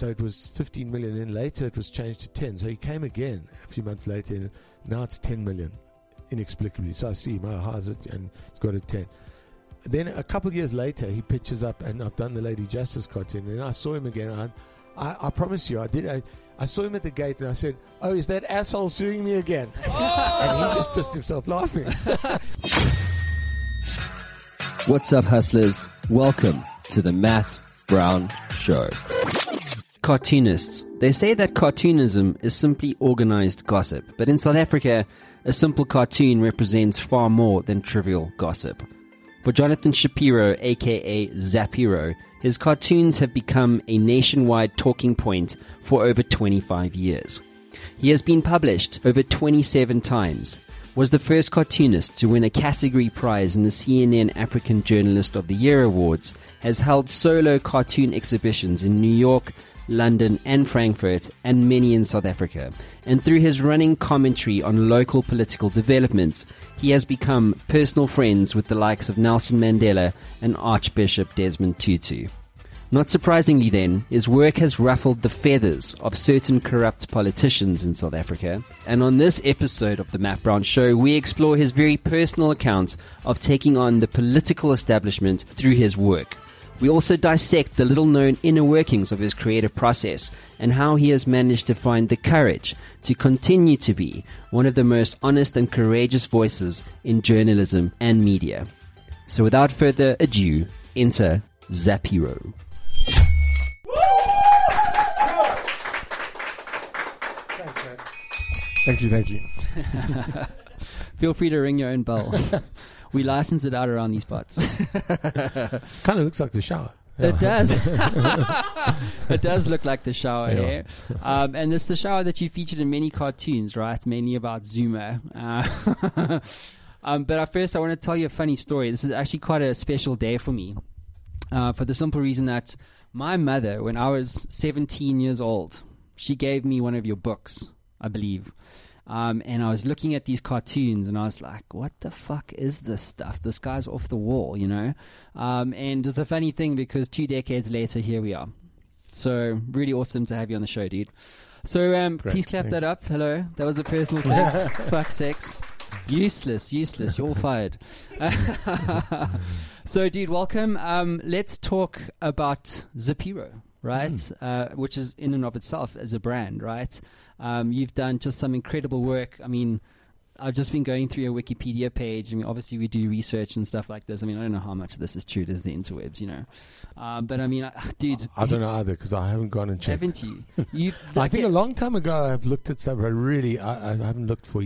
So it was 15 million. Then later it was changed to 10. So he came again a few months later. And now it's 10 million, inexplicably. So I see him. Oh, how's it? And it's got a 10. Then a couple of years later, he pitches up, and I've done the Lady Justice cartoon. And I saw him again. I, I, I promise you, I did. I, I saw him at the gate, and I said, "Oh, is that asshole suing me again?" Oh! and he just pissed himself laughing. What's up, hustlers? Welcome to the Matt Brown Show. Cartoonists. They say that cartoonism is simply organized gossip, but in South Africa, a simple cartoon represents far more than trivial gossip. For Jonathan Shapiro, aka Zapiro, his cartoons have become a nationwide talking point for over 25 years. He has been published over 27 times, was the first cartoonist to win a category prize in the CNN African Journalist of the Year Awards, has held solo cartoon exhibitions in New York, London, and Frankfurt, and many in South Africa. And through his running commentary on local political developments, he has become personal friends with the likes of Nelson Mandela and Archbishop Desmond Tutu. Not surprisingly, then, his work has ruffled the feathers of certain corrupt politicians in South Africa. And on this episode of The Matt Brown Show, we explore his very personal account of taking on the political establishment through his work. We also dissect the little known inner workings of his creative process and how he has managed to find the courage to continue to be one of the most honest and courageous voices in journalism and media. So without further ado, enter Zapiro. thank you, thank you. Feel free to ring your own bell. we license it out around these parts. Kind of looks like the shower. It does. it does look like the shower Yeah. here. Um, and it's the shower that you featured in many cartoons, right? Mainly about Zuma. Uh, um, but at first, I want to tell you a funny story. This is actually quite a special day for me. Uh, for the simple reason that my mother, when I was 17 years old, she gave me one of your books, I believe. Um, and I was looking at these cartoons and I was like, what the fuck is this stuff? This guy's off the wall, you know? Um, and it's a funny thing because two decades later, here we are. So, really awesome to have you on the show, dude. So, um, please clap thanks. that up. Hello. That was a personal thing. fuck sex. Useless, useless. You're all fired. so, dude, welcome. Um, let's talk about Zapiro, right? Uh, which is in and of itself as a brand, right? Um, you've done just some incredible work. I mean, I've just been going through your Wikipedia page. I mean, obviously we do research and stuff like this. I mean, I don't know how much of this is true. There's the interwebs, you know. Um, but I mean, I, dude, I don't know either because I haven't gone and checked. haven't you? You, I think a long time ago I've looked at stuff. but really, I, I haven't looked for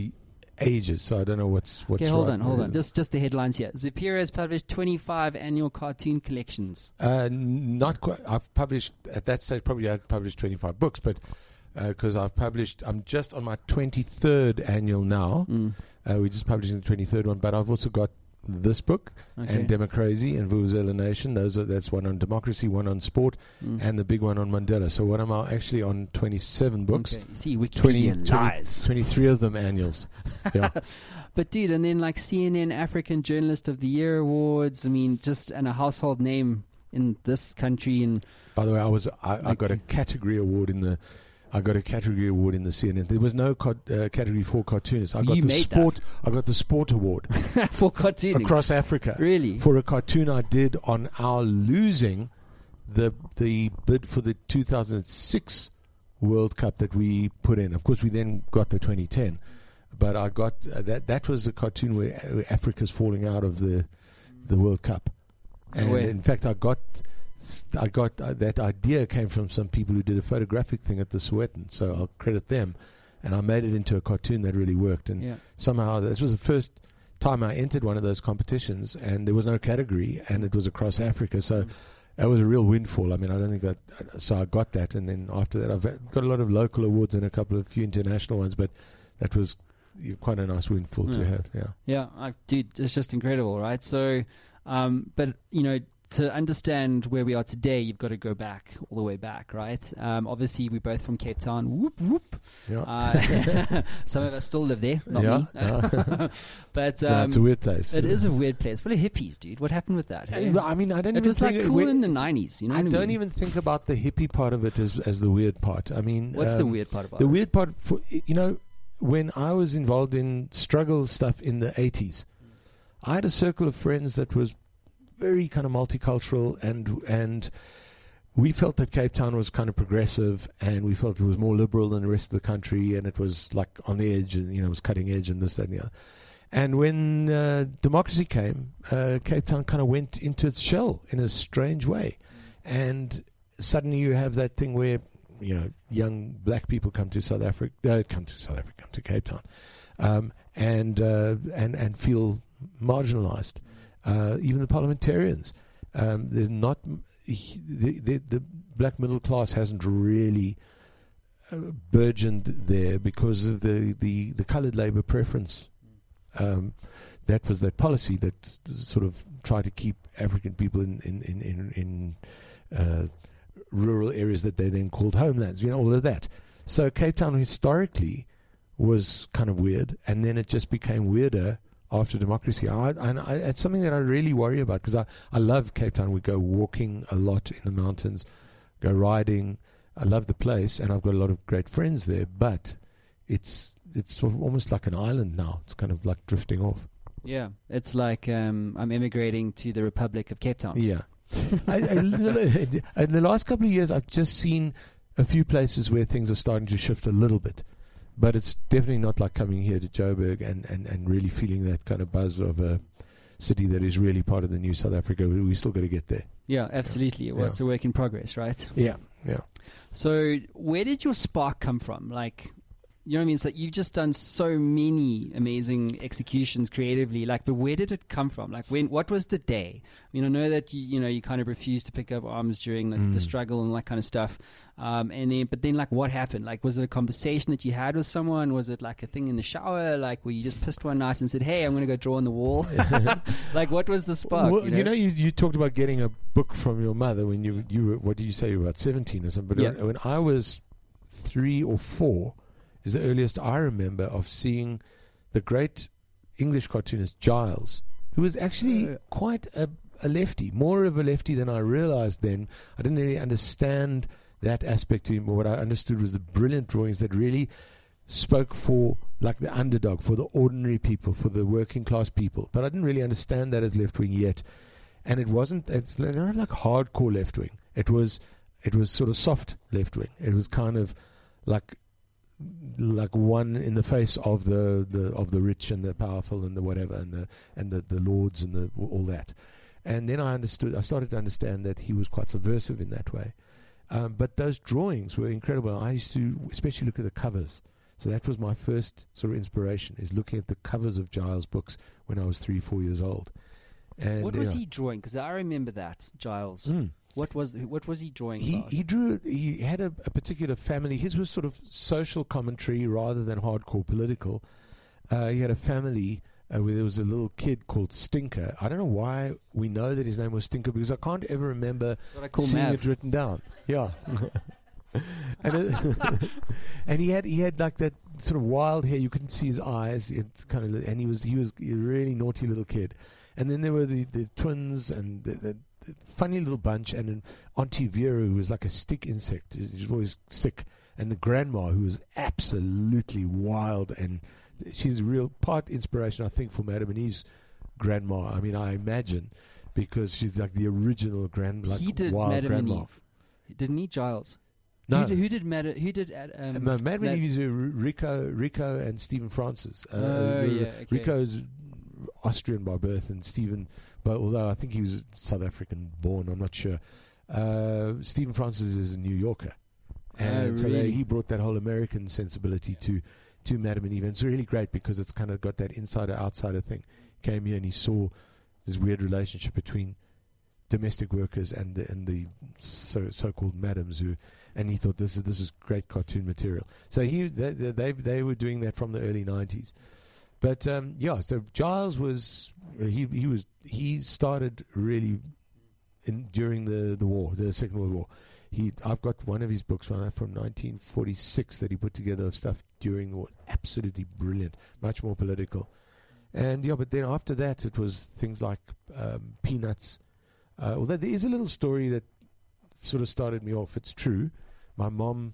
ages, so I don't know what's what's. Okay, hold right on, hold on. Just just the headlines here. Zapiro has published 25 annual cartoon collections. Uh, not quite. I've published at that stage. Probably I'd published twenty five books, but because I've published, I'm just on my twenty third annual now. Mm. Uh, we're just publishing the twenty third one, but I've also got this book Okay. and Democracy and Vuvuzela Nation. Those are that's one on democracy, one on sport, Mm. and the big one on Mandela. So what am I actually on twenty seven books? Okay. See, Wikipedia 20, 20 lies. 23 of them annuals. Yeah. But dude, and then like CNN African Journalist of the Year awards. I mean, just and a household name in this country. And By the way, I was I, I got a category award in the I got a category award in the CNN. There was no co- uh, category for cartoonists. I got You the made sport. I got the sport award for cartooning, across Africa really. for a cartoon I did on our losing the the bid for the 2006 World Cup that we put in. Of course, we then got the 2010, but I got uh, that. That was the cartoon where, where Africa's falling out of the the World Cup, and way. in fact, I got. I got uh, that idea came from some people who did a photographic thing at the Sowetan, so I'll credit them, and I made it into a cartoon that really worked. And yeah. somehow this was the first time I entered one of those competitions, and there was no category, and it was across Africa. So Mm. that was a real windfall. I mean, I don't think that. So I got that, and then after that, I've got a lot of local awards and a couple of few international ones, but that was quite a nice windfall to have. Yeah. Yeah, I, dude, it's just incredible, right? So, um, but you know, to understand where we are today, you've got to go back all the way back, right? Um, obviously, we're both from Cape Town. Whoop whoop. Yeah. Uh, some of us still live there, not Yeah, me. yeah. but No, um, it's a weird place. it is a weird place, full of hippies, dude. What happened with that? hey? I mean, I don't It even was like cool in the nineties, you know. I what don't mean? even think about the hippie part of it as as the weird part. I mean, What's the um, weird part about it? The it? weird part, for you know, when I was involved in struggle stuff in the eighties, I had a circle of friends that was very kind of multicultural, and and we felt that Cape Town was kind of progressive, and we felt it was more liberal than the rest of the country, and it was like on the edge, and you know, it was cutting edge, and this that, and the other. And when uh, democracy came, uh, Cape Town kind of went into its shell in a strange way, and suddenly you have that thing where you know young black people come to South Africa, uh, come to South Africa, come to Cape Town, um, and uh, and and feel marginalised. Uh, even the parliamentarians, um, there's not the, the the black middle class hasn't really uh, burgeoned there because of the the the coloured labour preference. Um, that was that policy that sort of tried to keep African people in in in in, in uh, rural areas that they then called homelands. You know all of that. So Cape Town historically was kind of weird, and then it just became weirder after democracy. I, and I, it's something that I really worry about because I, I love Cape Town. We go walking a lot in the mountains, go riding. I love the place, and I've got a lot of great friends there. But it's it's sort of almost like an island now. It's kind of like drifting off. Yeah, it's like um, I'm immigrating to the Republic of Cape Town. Yeah. I, I, in the last couple of years, I've just seen a few places where things are starting to shift a little bit. But it's definitely not like coming here to Joburg and, and, and really feeling that kind of buzz of a city that is really part of the new South Africa. We, we still got to get there. Yeah, absolutely. Well, it's a work in progress, right? Yeah, yeah. So, where did your spark come from? Like, you know what I mean? It's like you've just done so many amazing executions creatively. Like, but where did it come from? Like, when? What was the day? I mean, I know that you, you know, you kind of refused to pick up arms during the, the Mm. struggle and that kind of stuff. Um, and then, but then, like, what happened? Like, was it a conversation that you had with someone? Was it like a thing in the shower? Like, were you just pissed one night and said, "Hey, I'm going to go draw on the wall"? like, what was the spark? well, you know? you, you talked about getting a book from your mother when you you were what did you say you were about seventeen or something? But Yeah. when I was three or four, is the earliest I remember of seeing the great English cartoonist Giles, who was actually quite a, a lefty, more of a lefty than I realized then. I didn't really understand that aspect to him. What I understood was the brilliant drawings that really spoke for like the underdog, for the ordinary people, for the working class people. But I didn't really understand that as left wing yet. And it wasn't it's not like hardcore left wing. It was it was sort of soft left wing. It was kind of like like one in the face of the, the of the rich and the powerful and the whatever and the and the, the lords and the all that. And then I understood I started to understand that he was quite subversive in that way. Um, but those drawings were incredible. I used to especially look at the covers. So that was my first sort of inspiration is looking at the covers of Giles books when I was three, four years old. And what was he drawing? Because I remember that Giles. Mm. What was what was he drawing? He about? he drew. He had a, a particular family. His was sort of social commentary rather than hardcore political. Uh, he had a family uh, where there was a little kid called Stinker. I don't know why we know that his name was Stinker because I can't ever remember That's what I call seeing Mav. it written down. Yeah. and, it, and he had he had like that sort of wild hair. You couldn't see his eyes. It's kind of and he was he was a really naughty little kid. And then there were the, the twins and the, the funny little bunch, and then Auntie Vera who was like a stick insect. She was always sick, and the grandma who was absolutely wild and she's a real part inspiration I think for Madam and Eve's grandma. I mean, I imagine because she's like the original grand like he did wild Madam and grandma. Eve. Didn't he, Giles? No, Who did, who did Mad- Who did um, no, Mad Mad- Men is uh, Rico, Rico, and Stephen Francis. Uh, Oh, uh, yeah, okay. Rico's Austrian by birth, and Stephen, but although I think he was South African born, I'm not sure. Uh, Stephen Francis is a New Yorker, and Oh, so they, he brought that whole American sensibility to to Madam and Eve. And it's really great because it's kind of got that insider outsider thing. Came here and he saw this weird relationship between domestic workers and the and the so so called madams who and he thought this is this is great cartoon material. So he they they, they, were doing that from the early nineties. But um, yeah, so Giles was he he was he started really in during the the war, the Second World War. He, I've got one of his books from 1946 that he put together of stuff during the war. Absolutely brilliant, much more political. And yeah, but then after that, it was things like um, Peanuts. Uh, although there is a little story that sort of started me off. It's true. My mom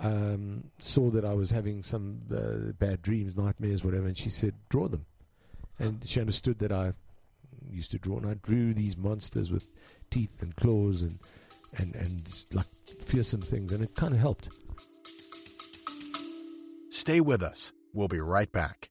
um, saw that I was having some uh, bad dreams, nightmares, whatever, and she said, "Draw them." And she understood that I used to draw, and I drew these monsters with teeth and claws and and and like fearsome things, and it kind of helped. Stay with us. We'll be right back.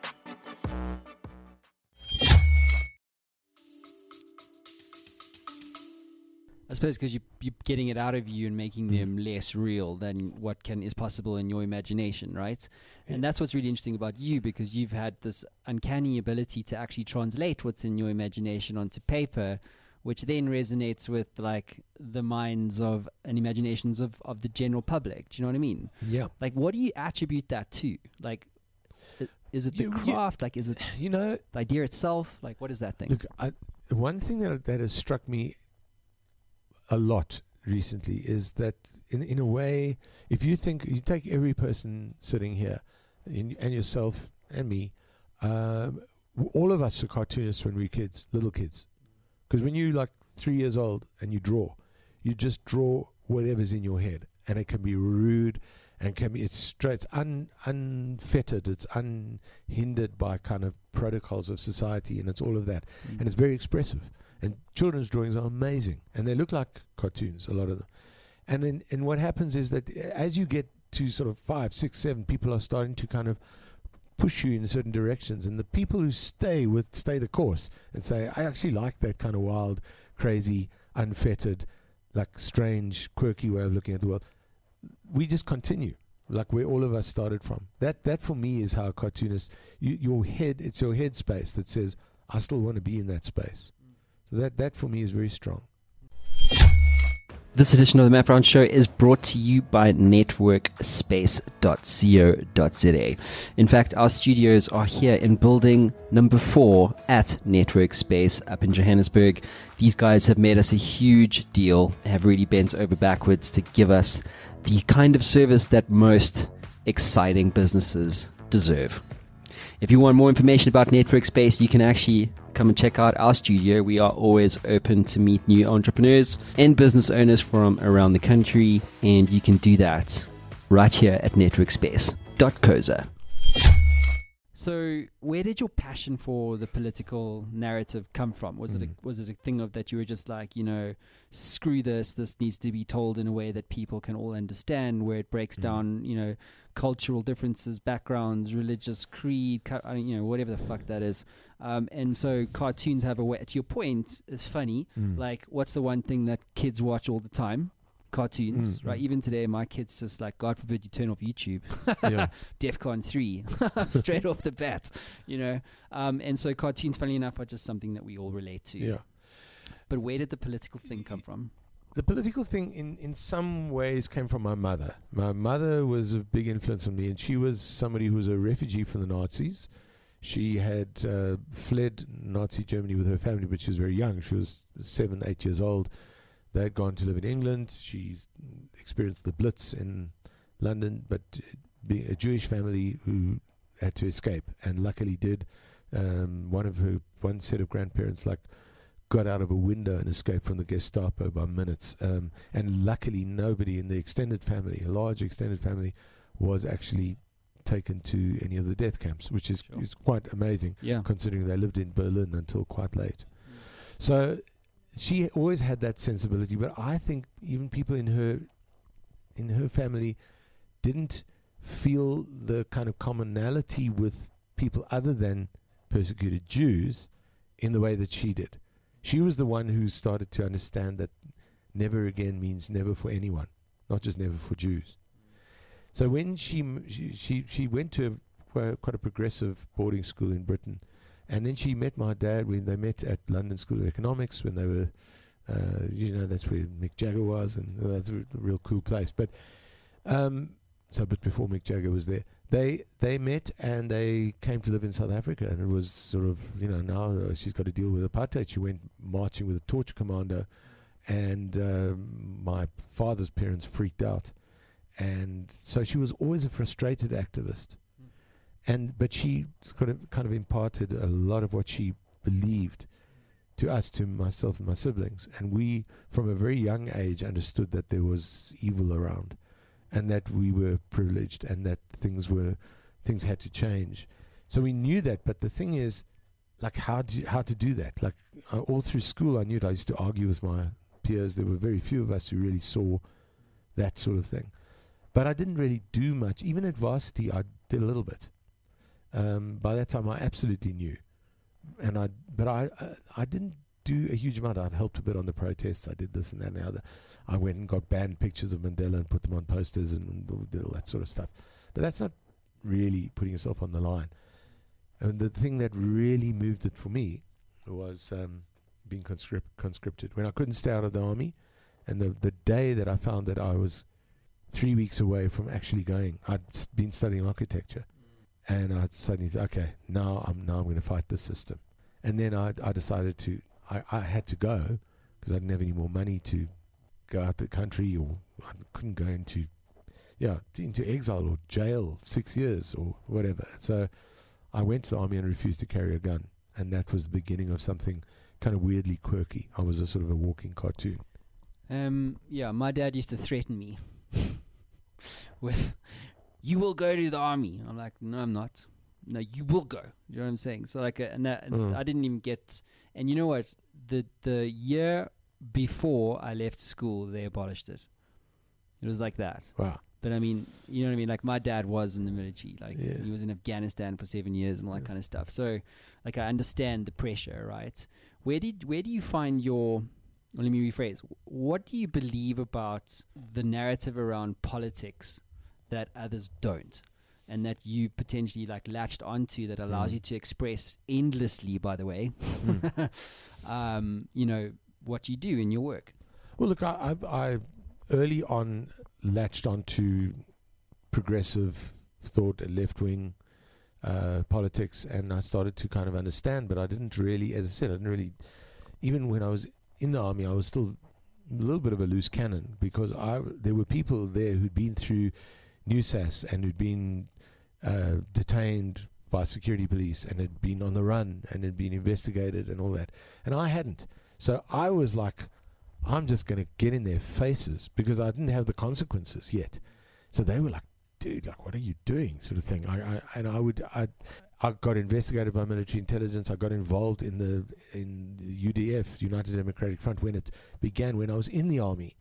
Suppose because you, you're getting it out of you and making mm. them less real than what can is possible in your imagination, right? Yeah. And that's what's really interesting about you because you've had this uncanny ability to actually translate what's in your imagination onto paper, which then resonates with like the minds of and imaginations of, of the general public. Do you know what I mean? Yeah. Like, what do you attribute that to? Like, is it the you, craft? You, like, is it you know the idea itself? Like, what is that thing? Look, I, one thing that that has struck me a lot recently is that in in a way, if you think you take every person sitting here, in, and yourself and me, um, all of us are cartoonists when we're kids, little kids, because when you're like three years old and you draw, you just draw whatever's in your head, and it can be rude, and can be it's straight, it's un, unfettered, it's unhindered by kind of protocols of society, and it's all of that, mm. and it's very expressive. And children's drawings are amazing, and they look like cartoons, a lot of them. And then, and what happens is that eh, as you get to sort of five, six, seven, people are starting to kind of push you in certain directions, and the people who stay with stay the course and say, "I actually like that kind of wild, crazy, unfettered, like strange, quirky way of looking at the world." We just continue like where all of us started from. That that for me is how a cartoonist you, your head it's your head space that says I still want to be in that space. So that, that for me is very strong. This edition of the Matt Brown Show is brought to you by networkspace.co.za. In fact, our studios are here in building number four at Network Space up in Johannesburg. These guys have made us a huge deal, have really bent over backwards to give us the kind of service that most exciting businesses deserve. If you want more information about Network Space, you can actually come and check out our studio. We are always open to meet new entrepreneurs and business owners from around the country, and you can do that right here at networkspace.coza. So, where did your passion for the political narrative come from? Was mm. it a, mm. was it a thing of that you were just like, you know, screw this, this needs to be told in a way that people can all understand, where it breaks mm. down, you know, cultural differences, backgrounds, religious creed, you know, whatever the fuck that is. Um, and so cartoons have a way. To your point, it's funny. Mm. Like, what's the one thing that kids watch all the time? Cartoons, mm, right? Mm. Even today, my kids just like, God forbid you turn off YouTube. yeah. DEFCON three, straight off the bat, you know. Um, and so cartoons, funny enough, are just something that we all relate to. Yeah. But where did the political thing come from? the political thing in, in some ways came from my mother. My mother was a big influence on me, and she was somebody who was a refugee from the Nazis. She had uh, fled Nazi Germany with her family, but she was very young. She was seven, eight years old. They had gone to live in England. She experienced the Blitz in London, but being a Jewish family who had to escape, and luckily did. Um, one of her, one set of grandparents, like got out of a window and escaped from the Gestapo by minutes. Um, and luckily, nobody in the extended family, a large extended family, was actually taken to any of the death camps, which is, Sure. is quite amazing Yeah. considering they lived in Berlin until quite late. Mm. So she always had that sensibility, but I think even people in her in her family didn't feel the kind of commonality with people other than persecuted Jews in the way that she did. She was the one who started to understand that never again means never for anyone, not just never for Jews. So when she she she, she went to a, quite a- progressive boarding school in Britain, and then she met my dad when they met at London School of Economics when they were, uh, you know, that's where Mick Jagger was, and that's a real cool place. But um, so, but before Mick Jagger was there, they they met and they came to live in South Africa, and it was sort of, you know, now uh, she's got to deal with apartheid. She went marching with a torch commando, and um, my father's parents freaked out, and so she was always a frustrated activist and but she kind of, kind of imparted a lot of what she believed to us, to myself and my siblings, and we, from a very young age, understood that there was evil around, and that we were privileged, and that things were things had to change. So we knew that, but the thing is, like how do how to do that? Like uh, all through school, I knew it. I used to argue with my peers. There were very few of us who really saw that sort of thing, but I didn't really do much. Even at varsity, I did a little bit um, by that time I absolutely knew, and I but I uh, I didn't do a huge amount. I'd helped a bit on the protests. I did this and that and the other. I went and got banned pictures of Mandela and put them on posters and did all that sort of stuff. But that's not really putting yourself on the line. And the thing that really moved it for me was um, being conscript- conscripted when I couldn't stay out of the army, and the the day that I found that I was three weeks away from actually going. I'd been studying architecture and I suddenly okay, now I'm now I'm going to fight this system. And then I I decided to I, I had to go because I didn't have any more money to go out the country or I couldn't go into yeah into exile or jail six years or whatever. So I went to the army and refused to carry a gun, and that was the beginning of something kind of weirdly quirky. I was a sort of a walking cartoon. Um, yeah, my dad used to threaten me with, "You will go to the army." I'm like, "No, I'm not. No, you will go." You know what I'm saying? So like, uh, and that Mm. I didn't even get. And you know what? The the year before I left school, they abolished it. It was like that. Wow. But I mean, you know what I mean? Like my dad was in the military. Like Yeah. he was in Afghanistan for seven years and all that Yeah. kind of stuff. So, like I understand the pressure, right? Where did where do you find your? Well, let me rephrase. What do you believe about the narrative around politics that others don't, and that you potentially like latched onto that allows Mm. you to express endlessly? By the way, Mm. um, you know what you do in your work. Well, look, I, I, I early on latched onto progressive thought, left wing uh, politics, and I started to kind of understand. But I didn't really, as I said, I didn't really. Even when I was in the army, I was still a little bit of a loose cannon because I there were people there who'd been through NUSAS and who'd been uh, detained by security police and had been on the run and had been investigated and all that, and I hadn't. So I was like, I'm just going to get in their faces because I didn't have the consequences yet. So they were like, dude, like, what are you doing? Sort of thing. I, I and I would, I, I got investigated by military intelligence. I got involved in the in the UDF, United Democratic Front, when it began. When I was in the army,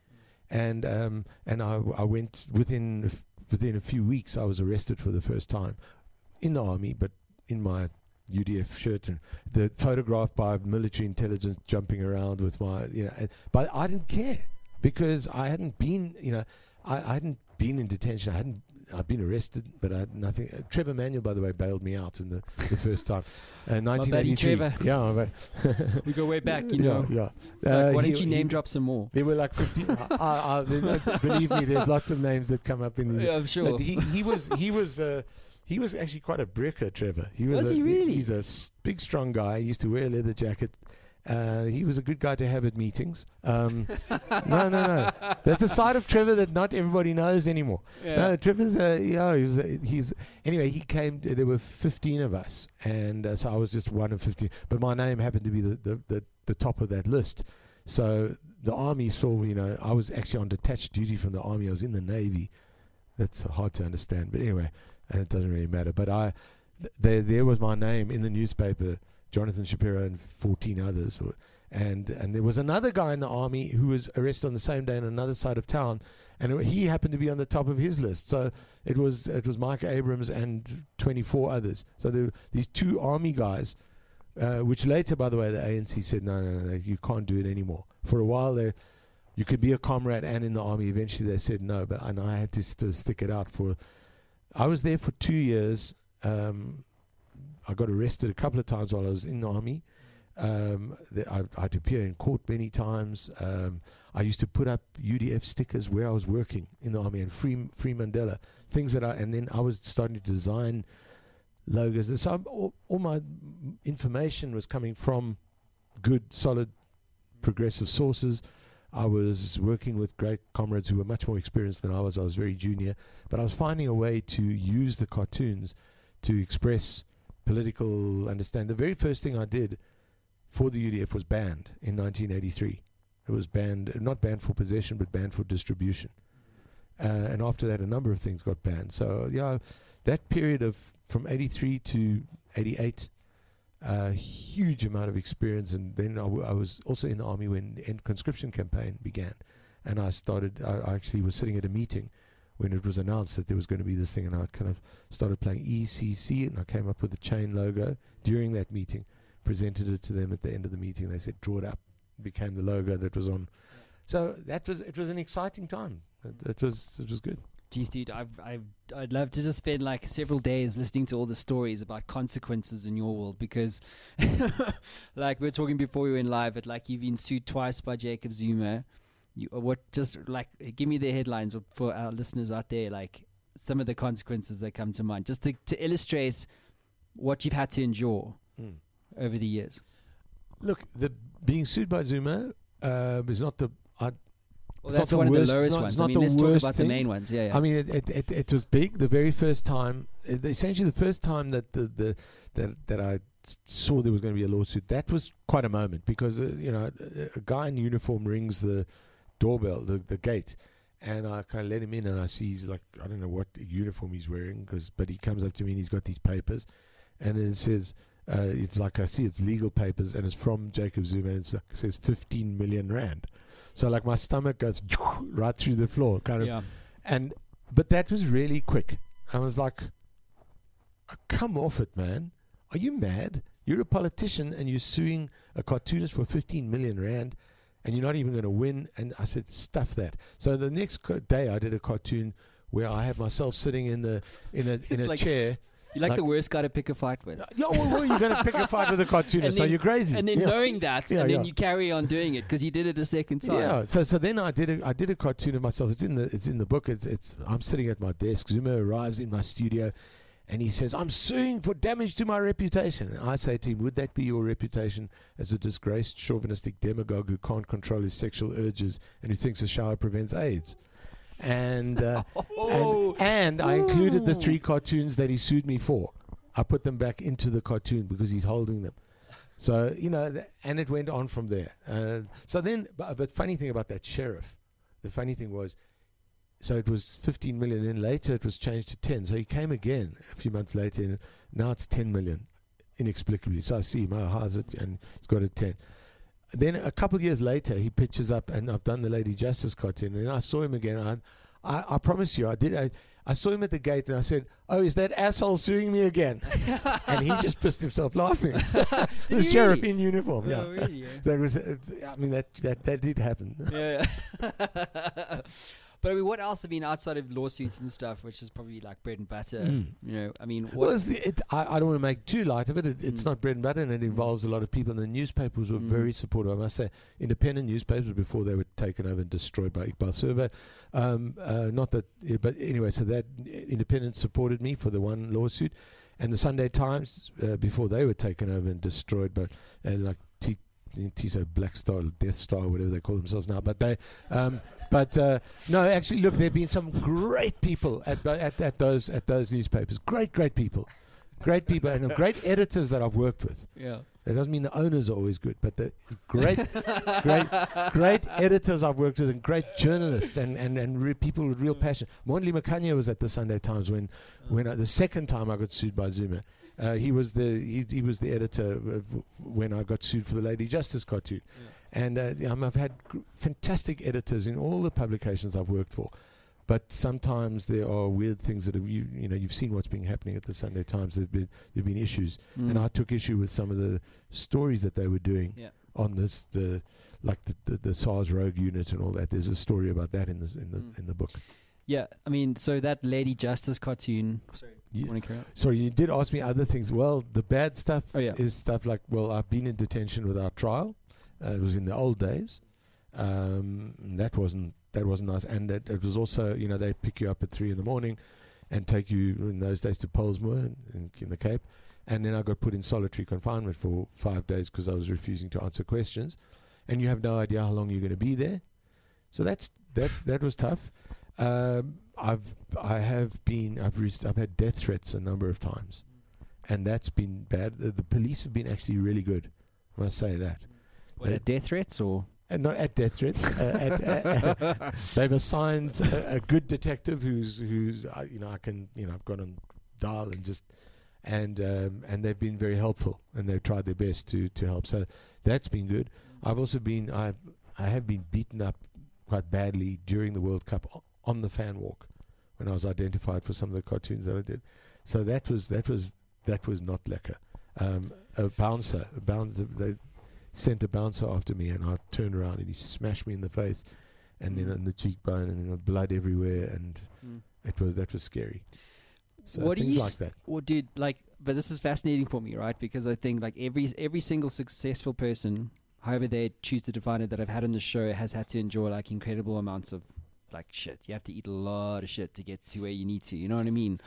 and um, and I, I went within within a few weeks. I was arrested for the first time in the army, but in my UDF shirt and the photograph by military intelligence jumping around with my, you know, but I didn't care because I hadn't been, you know, I, I hadn't been in detention. I hadn't. I'd been arrested, but I had nothing. Uh, Trevor Manuel, by the way, bailed me out in the, the first time. Uh, buddy 1983. Trevor. Yeah, We go way back, you know. Yeah. Like, Uh, why he- don't you name he- drop some more? There were like 15. I, I, I, believe me, there's lots of names that come up in the. Yeah, I'm sure. He, he was he was uh, he was actually quite a bricker, Trevor. He was, Was a, he really? He's a big, strong guy. He used to wear a leather jacket. Uh, he was a good guy to have at meetings. Um, no, no, no. That's a side of Trevor that not everybody knows anymore. Yeah. No, Trevor's uh, yeah, he was uh, he's anyway. He came. There were fifteen of us, and uh, so I was just one of fifteen. But my name happened to be the, the, the, the top of that list. So the army saw, you know, I was actually on detached duty from the army. I was in the navy. that's hard to understand. But anyway, and it doesn't really matter. But I, th- there, there was my name in the newspaper, Jonathan Shapiro and 14 others. And, and there was another guy in the army who was arrested on the same day on another side of town, and he happened to be on the top of his list. So it was it was Mike Abrams and 24 others. So there were these two army guys, uh, which later, by the way, the ANC said no, no, no, you can't do it anymore. For a while, you could be a comrade and in the army. Eventually, they said no, but and I had to st- stick it out for. I was there for two years. Um, I got arrested a couple of times while I was in the army. Um, the, I, I had to appear in court many times. Um, I used to put up UDF stickers where I was working in the army and free free Mandela things that I and then I was starting to design logos. And so all, all my information was coming from good, solid, progressive sources. I was working with great comrades who were much more experienced than I was. I was very junior, but I was finding a way to use the cartoons to express political understand. The very first thing I did for the UDF was banned in 1983. It was banned, not banned for possession, but banned for distribution. Uh, and after that, a number of things got banned. So, yeah, that period of from 83 to 88, a uh, huge amount of experience. And then I, w- I was also in the army when the end conscription campaign began. And I started, I, I actually was sitting at a meeting when it was announced that there was going to be this thing. And I kind of started playing ECC and I came up with the chain logo during that meeting, presented it to them at the end of the meeting. They said, draw it up. Became the logo that was on. So that was, it was an exciting time. It, it was, it was good. Geez, dude, I've, I've, I'd love to just spend like several days listening to all the stories about consequences in your world because, like we were talking before we went live, but like you've been sued twice by Jacob Zuma. You, uh, what just like give me the headlines for our listeners out there, like some of the consequences that come to mind, just to, to illustrate what you've had to endure Mm. over the years. Look, the being sued by Zuma uh, is not the. I, Well, that's not the one worst- of the lowest not- ones. it's I not mean, the let's talk worst about the main ones. Yeah, yeah. I mean, it, it, it, it was big the very first time. It, essentially, the first time that the, the that that I s- saw there was going to be a lawsuit, that was quite a moment because uh, you know a, a guy in uniform rings the doorbell, the the gate, and I kind of let him in, and I see he's like I don't know what uniform he's wearing, cause, but he comes up to me and he's got these papers, and it says. Uh, it's like I see it's legal papers and it's from Jacob Zuma and it's like, it says 15 million rand. So like my stomach goes right through the floor, kind of yeah. and but that was really quick. I was like, "Oh, "Come off it, man! Are you mad? You're a politician and you're suing a cartoonist for 15 million rand, and you're not even going to win." And I said, "Stuff that." So the next co- day, I did a cartoon where I had myself sitting in the in a in a Like- chair. You're like, like- the worst guy to pick a fight with. Yeah, well, well, you're going to pick a fight with a cartoonist? Then- you crazy? And then Yeah. knowing that, Yeah, and then you carry on doing it because you did it a second time. Yeah. So so then I did a I did a cartoon of myself. It's in the it's in the book. It's it's I'm sitting at my desk. Zuma arrives in my studio, and he says, "I'm suing for damage to my reputation." And I say to him, "Would that be your reputation as a disgraced chauvinistic demagogue who can't control his sexual urges and who thinks a shower prevents AIDS?" And uh, Oh. and, and I included the three cartoons that he sued me for. I put them back into the cartoon because he's holding them. So you know, th- and it went on from there. Uh, so then, but, but funny thing about that sheriff, the funny thing was, so it was 15 million. Then later it was changed to 10. So he came again a few months later, and now it's 10 million, inexplicably. So I see him. Oh, how's it? And he's got a 10. Then a couple of years later, he pitches up, and I've done the Lady Justice cartoon. And I saw him again. I, I, I promise you, I did. I, I saw him at the gate, and I said, "Oh, is that asshole suing me again?" and he just pissed himself laughing. the he sheriff in uniform. Yeah. Oh, really? Yeah. That was. Uh, I mean, that that that did happen. yeah. But I mean, what else? I mean, outside of lawsuits and stuff, which is probably like bread and butter. Mm. You know, I mean, what? Well, it's, it, I, I don't want to make too light of it. it it's Mm. not bread and butter, and it involves a lot of people. And the newspapers were Mm. very supportive. I must say, independent newspapers before they were taken over and destroyed by Iqbal Survé. Um, uh, not that, but anyway. So that independent supported me for the one lawsuit, and the Sunday Times uh, before they were taken over and destroyed by uh, like. Tiso Black Star, Death Star, whatever they call themselves now. But they, um, but uh, no, actually, look, there've been some great people at, at at those at those newspapers. Great, great people. great people and great editors that I've worked with. Yeah. It doesn't mean the owners are always good, but the great, great, great editors I've worked with and great journalists and, and, and re- people with real passion. Mondli Makanya was at the Sunday Times when, when I, the second time I got sued by Zuma. Uh, he was the he, he was the editor of when I got sued for the Lady Justice cartoon, and uh, um, I've had gr- fantastic editors in all the publications I've worked for. But sometimes there are weird things that have you you know you've seen what's been happening at the Sunday Times. There've been there've been issues, Mm. and I took issue with some of the stories that they were doing Yeah. on this the like the, the, the SARS rogue unit and all that. There's a story about that in the in the Mm. in the book. Yeah, I mean, so that Lady Justice cartoon. Sorry, You- want to carry on? Sorry, you did ask me other things. Well, the bad stuff Oh, yeah. is stuff like well, I've been in detention without trial. Uh, it was in the old days. Um, that wasn't that wasn't nice, and it, it was also you know they pick you up at three in the morning, and take you in those days to Pollsmoor in, in, in the Cape, and then I got put in solitary confinement for five days because I was refusing to answer questions, and you have no idea how long you're going to be there, so that's that's that was tough. Um, I've I have been I've I've had death threats a number of times, and that's been bad. The, the police have been actually really good. I must say that. What, Uh, uh, death threats or? and not at death threats. uh, at, uh, they've assigned a, a good detective who's who's uh, you know I can you know I've got on dial and just and um, and they've been very helpful and they've tried their best to to help. So that's been good. I've also been I've I have been beaten up quite badly during the World Cup on the fan walk when I was identified for some of the cartoons that I did. So that was that was that was not lekker. Um, a bouncer, a bouncer, they sent a bouncer after me, and I turned around and he smashed me in the face, and then in the cheekbone, and then blood everywhere, and Mm. it was that was scary. So What do you like that. Well, dude, like, but this is fascinating for me, right? Because I think like every every single successful person, however they choose to define it, that I've had on the show has had to endure like incredible amounts of like shit. You have to eat a lot of shit to get to where you need to. You know what I mean?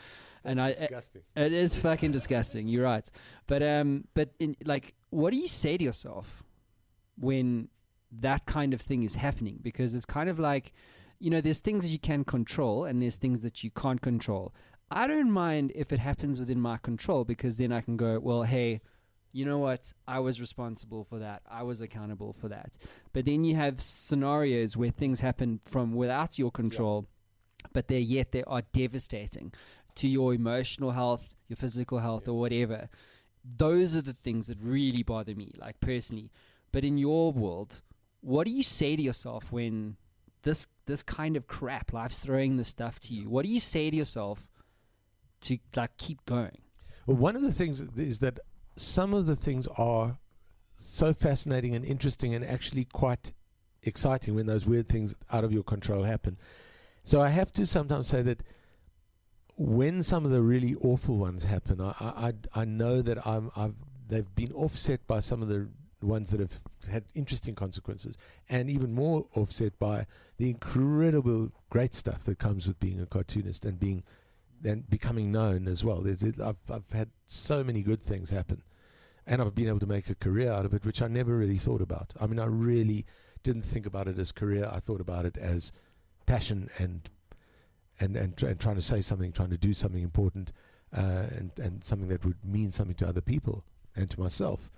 and I, disgusting. It is fucking disgusting. You're right. But um, but in like, what do you say to yourself when that kind of thing is happening? Because it's kind of like, you know, there's things that you can control and there's things that you can't control. I don't mind if it happens within my control because then I can go, well, hey, you know what? I was responsible for that. I was accountable for that. But then you have scenarios where things happen from without your control, but they yet they are devastating to your emotional health, your physical health, or whatever. Those are the things that really bother me, like personally. But in your world, what do you say to yourself when this this kind of crap, life's throwing this stuff to you? What do you say to yourself to like keep going? Well, one of the things is that some of the things are so fascinating and interesting and actually quite exciting when those weird things out of your control happen. So I have to sometimes say that when some of the really awful ones happen, I I, I- know that I'm I've they've been offset by some of the ones that have had interesting consequences, and even more offset by the incredible great stuff that comes with being a cartoonist and being and becoming known as well. I've, I've had so many good things happen, and I've been able to make a career out of it, which I never really thought about. I mean, I really didn't think about it as career. I thought about it as passion and and and, tr- and trying to say something, trying to do something important, uh, and and something that would mean something to other people and to myself.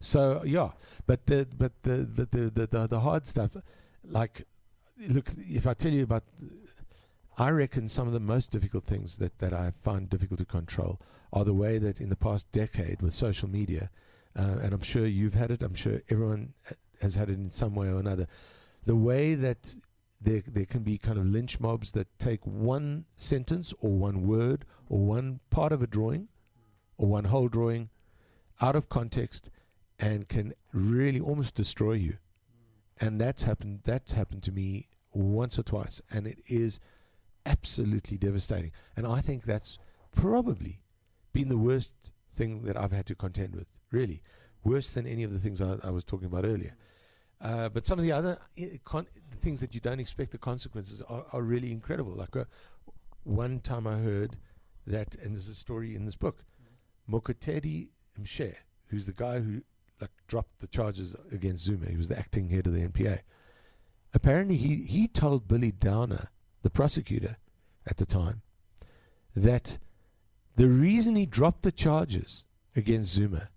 So yeah, but the but the the the, the, the hard stuff, like look, if I tell you about I reckon some of the most difficult things that, that I find difficult to control are the way that in the past decade with social media, uh, and I'm sure you've had it, I'm sure everyone has had it in some way or another, the way that there, there can be kind of lynch mobs that take one sentence or one word or one part of a drawing or one whole drawing out of context and can really almost destroy you. And that's happened that's happened to me once or twice and it is absolutely devastating. And I think that's probably been the worst thing that I've had to contend with, really. Worse than any of the things I, I was talking about earlier. Uh, but some of the other con- things that you don't expect, the consequences are, are really incredible. Like uh, one time I heard that, and there's a story in this book, Mokotedi Mpshe, who's the guy who like dropped the charges against Zuma. He was the acting head of the NPA. Apparently, he, he told Billy Downer, the prosecutor at the time, that The reason he dropped the charges against Zuma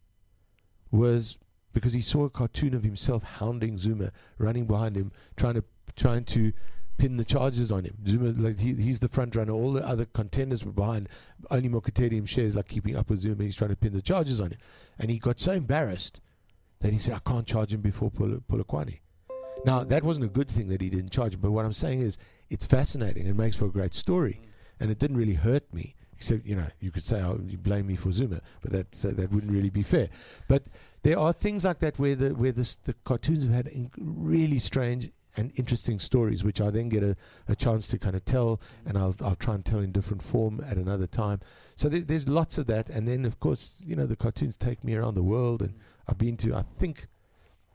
was because he saw a cartoon of himself hounding Zuma, running behind him, trying to trying to pin the charges on him. Zuma, like he, he's the front runner. All the other contenders were behind. Only Mokotedi Mpshe's like keeping up with Zuma. He's trying to pin the charges on him, and he got so embarrassed that he said, "I can't charge him before Pol- Polokwane." Now that wasn't a good thing that he didn't charge but what I'm saying is it's fascinating. It makes for a great story, mm. and it didn't really hurt me. Except, you know, you could say, oh, you blame me for Zuma, but that uh, that wouldn't really be fair. But there are things like that where the where the, the cartoons have had inc- really strange and interesting stories, which I then get a, a chance to kind of tell, mm. and I'll I'll try and tell in different form at another time. So there, there's lots of that, and then of course, you know, the cartoons take me around the world, and mm. I've been to I think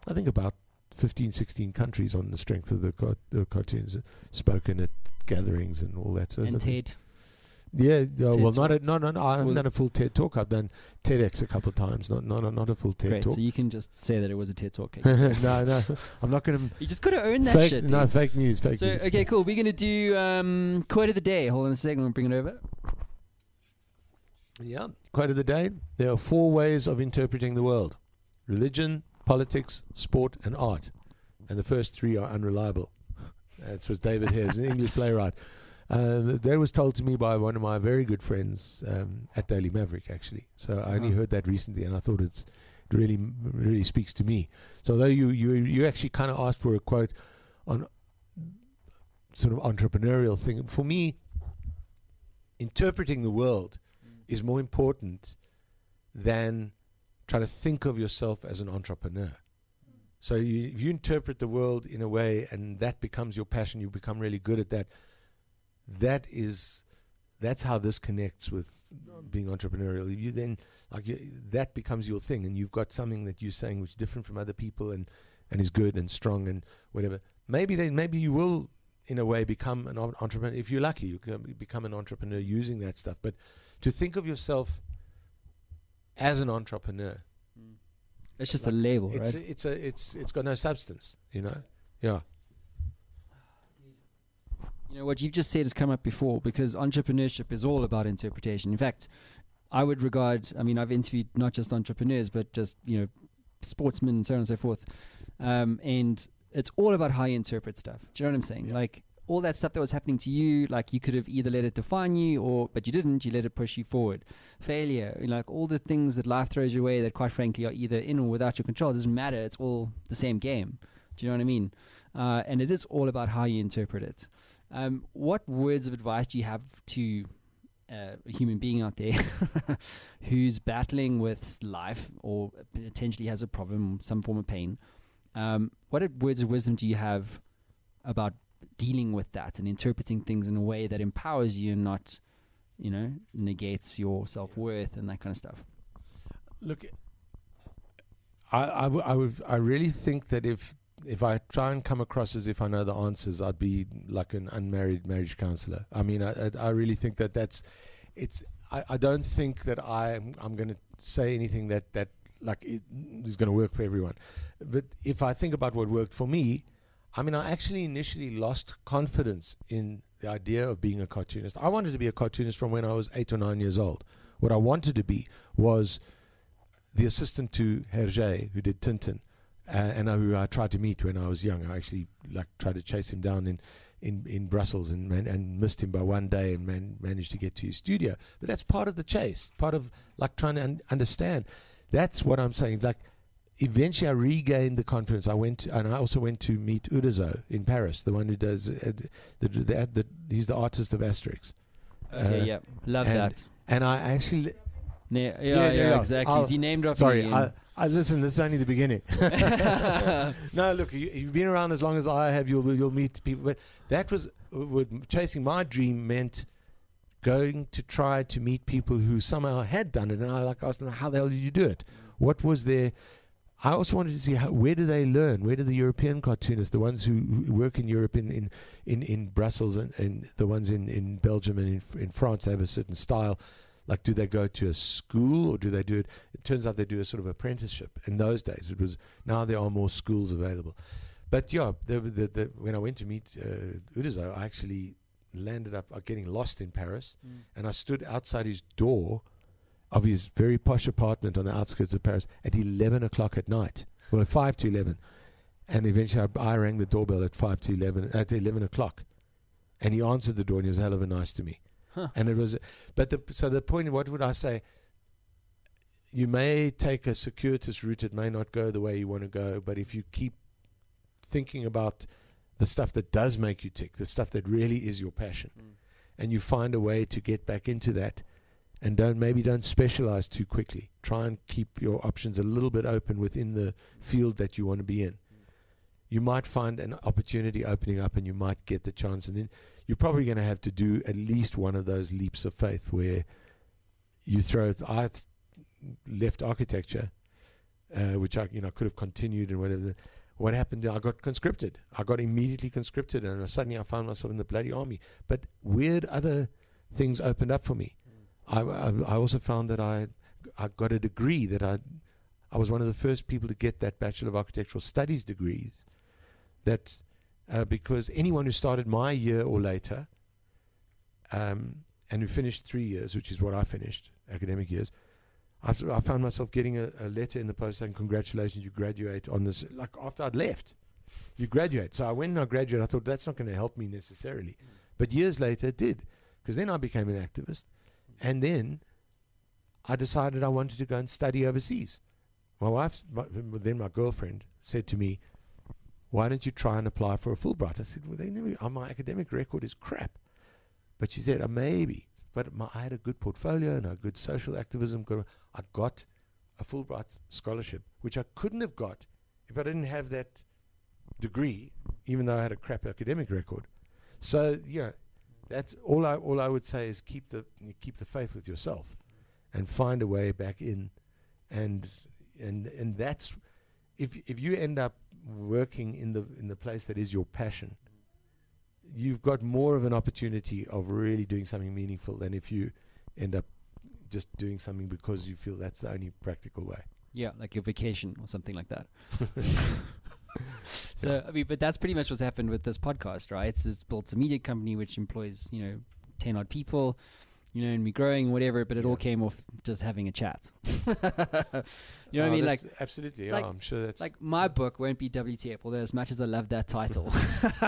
I think about 15, 16 countries on the strength of the, car- the cartoons, uh, spoken at gatherings and all that. So and so- Ted. yeah, uh, well, not a, Talks. no, no, no. I haven't Was- done a full TED talk. I've done TEDx a couple of times. Not, not, not a full TED Great. talk. So you can just say that it was a TED talk. no, no, I'm not going to. you just got to own to that fake. shit. no, dude. fake news. Fake So news. okay, cool. We're gonna do um, quote of the day. Hold on a second. We'll bring it over. Yeah. Quote of the day: There are four ways of interpreting the world: religion, politics, sport, and art. And the first three are unreliable. That was David Hare's an English playwright. Um, that was told to me by one of my very good friends um, at Daily Maverick, actually. So I only Uh-huh. heard that recently, and I thought it's it really really speaks to me. So though you you you actually kind of asked for a quote on sort of entrepreneurial thing, for me, interpreting the world is more important than trying to think of yourself as an entrepreneur. So you, if you interpret the world in a way, and that becomes your passion, you become really good at that. That is, that's how this connects with being entrepreneurial. You then like you, that becomes your thing, and you've got something that you're saying which is different from other people, and and is good and strong and whatever. Maybe then maybe you will, in a way, become an entrepreneur. If you're lucky, you can become an entrepreneur using that stuff. But to think of yourself as an entrepreneur, It's just Like, a label, it's right? a, it's a it's it's got no substance, you know. Yeah, You know what you've just said has come up before because entrepreneurship is all about interpretation. In fact, I would regard. I mean, I've interviewed not just entrepreneurs, but just you know, sportsmen and so on and so forth. Um, and it's all about how you interpret stuff. Do you know what I'm saying? Yeah. Like all that stuff that was happening to you, like you could have either let it define you, or but you didn't. You let it push you forward. Failure, like all the things that life throws your way that, quite frankly, are either in or without your control. It doesn't matter. It's all the same game. Do you know what I mean? Uh, and it is all about how you interpret it. Um, what words of advice do you have to uh, a human being out there who's battling with life or potentially has a problem, some form of pain? Um, what words of wisdom do you have about dealing with that and interpreting things in a way that empowers you and not, you know, negates your self worth and that kind of stuff? look, I I, w- I would I really think that if if I try and come across as if I know the answers, I'd be like an unmarried marriage counselor. I mean, I I, I really think that that's it's. I, I don't think that I'm I'm going to say anything that that like it is going to work for everyone. But if I think about what worked for me, I mean, I actually initially lost confidence in the idea of being a cartoonist. I wanted to be a cartoonist from when I was eight or nine years old. What I wanted to be was the assistant to Hergé, who did Tintin, uh, and uh, who I tried to meet when I was young. I actually like tried to chase him down in in, in Brussels and man, and missed him by one day and man, managed to get to his studio. But that's part of the chase, part of like trying to un- understand. That's what I'm saying. Like eventually, I regained the confidence. I went and I also went to meet Uderzo in Paris, the one who does uh, the, the, the, he's the artist of Asterix. Okay, Uh, yeah, love and- that. And I actually yeah, yeah, yeah, yeah. exactly. I'll- he named dropped Sorry, I, I listen. This is only the beginning. no, look, you, you've been around as long as I have. You'll you'll meet people. But that was what chasing my dream meant going to try to meet people who somehow had done it, and I like asked them, "How the hell did you do it? What was their?" I also wanted to see how, where do they learn? Where do the European cartoonists, the ones who, who work in Europe, in in, in, in Brussels, and, and the ones in, in Belgium and in, in France, have a certain style. Like, do they go to a school or do they do it? It turns out they do a sort of apprenticeship. In those days, it was now there are more schools available. But yeah, the, the, the, when I went to meet uh, Uderzo, I actually landed up uh, getting lost in Paris, and I stood outside his door of his very posh apartment on the outskirts of Paris at 11 o'clock at night. Well, at 5 to 11. And eventually I, I rang the doorbell at 5 to 11, at 11 o'clock. And he answered the door and he was hell of a nice to me. Huh. And it was, but the, so the point, what would I say? You may take a circuitous route, it may not go the way you want to go, but if you keep thinking about the stuff that does make you tick, the stuff that really is your passion, mm. and you find a way to get back into that, and don't maybe don't specialize too quickly. Try and keep your options a little bit open within the field that you want to be in. You might find an opportunity opening up, and you might get the chance, and then you're probably going to have to do at least one of those leaps of faith where you throw. I th- left architecture, uh, which I you know could have continued and whatever. What happened? I got conscripted. I got immediately conscripted, and suddenly I found myself in the bloody army. But weird other things opened up for me. I, I, I also found that I I got a degree that I I was one of the first people to get that Bachelor of Architectural Studies degrees. That uh, because anyone who started my year or later, um, and who finished three years, which is what I finished academic years, I found myself getting a, a letter in the post saying, "Congratulations, you graduate on this." Like after I'd left, you graduate. So I went and I graduated. I thought that's not going to help me necessarily, but years later it did, because then I became an activist, and then I decided I wanted to go and study overseas. My wife, then my girlfriend, said to me, "Why don't you try and apply for a Fulbright?" I said, "Well, they never. uh, My academic record is crap." But she said, uh, "Maybe." But my, I had a good portfolio and a good social activism. I got a Fulbright scholarship, which I couldn't have got if I didn't have that degree, even though I had a crap academic record. So yeah, that's all. I all I would say is keep the keep the faith with yourself, and find a way back in, and and and that's if if you end up working in the in the place that is your passion, you've got more of an opportunity of really doing something meaningful than if you end up just doing something because you feel that's the only practical way. Yeah, like your vacation or something like that. so I mean, but that's pretty much what's happened with this podcast, right? So it's built a media company which employs you know ten odd people, you know, and we're growing whatever. But it all came off just having a chat. you know what I Oh, mean? Like absolutely. like- yeah, I'm sure that's like my book won't be WTF, although as much as I love that title.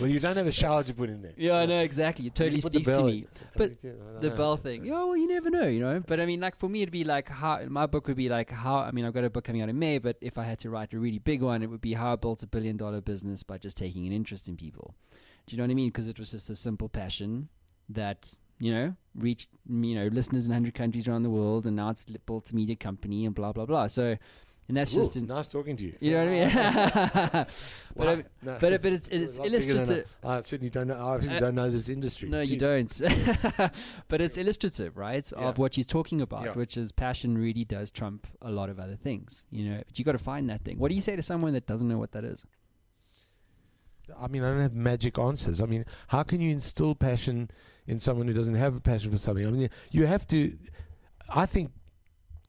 well, you don't have a shower to put in there. yeah, I know exactly. It totally You put the speaks to me. But the bell thing. Yeah, well, you never know, you know. But I mean, like for me, it'd be like how my book would be like how. I mean, I've got a book coming out in May, but if I had to write a really big one, it would be how I built a billion dollar business by just taking an interest in people. Do you know what I mean? Because it was just a simple passion that you know reached you know listeners in hundred countries around the world, and now it's built a media company and blah blah blah. So, and that's Ooh, just in, nice talking to you. you know what I mean. but I, No. but but it's it's illustrative. I, certainly don't know. I obviously Uh, don't know this industry. No, you don't. but it's illustrative, right? Yeah. Of what you're talking about, Yeah. which is passion really does trump a lot of other things, you know. But you got to find that thing. What do you say to someone that doesn't know what that is? I mean, I don't have magic answers. I mean, how can you instill passion in someone who doesn't have a passion for something? I mean, you have to. I think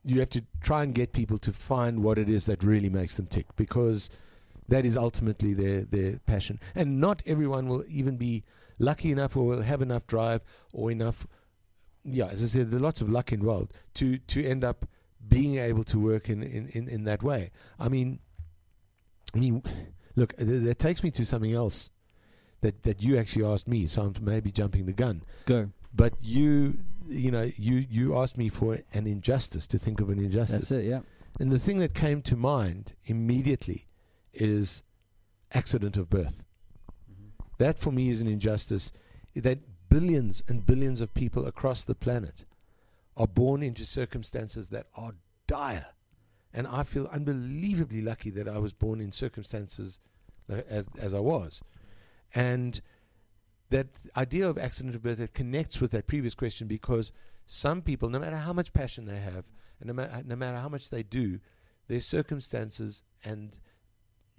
you have to try and get people to find what it is that really makes them tick, because that is ultimately their their passion. And not everyone will even be lucky enough, or will have enough drive, or enough. Yeah, as I said, there's lots of luck involved to to end up being able to work in in, in, in that way. I mean, I mean, look, th- that takes me to something else that that you actually asked me. So I'm maybe jumping the gun, Go. but you, you know, you you asked me for an injustice to think of an injustice, That's it. Yeah. and the thing that came to mind immediately is accident of birth. Mm-hmm. That for me is an injustice. That billions and billions of people across the planet are born into circumstances that are dire. And I feel unbelievably lucky that I was born in circumstances as, as I was. And that idea of accident of birth that connects with that previous question because some people, no matter how much passion they have, and no, ma- no matter how much they do, their circumstances and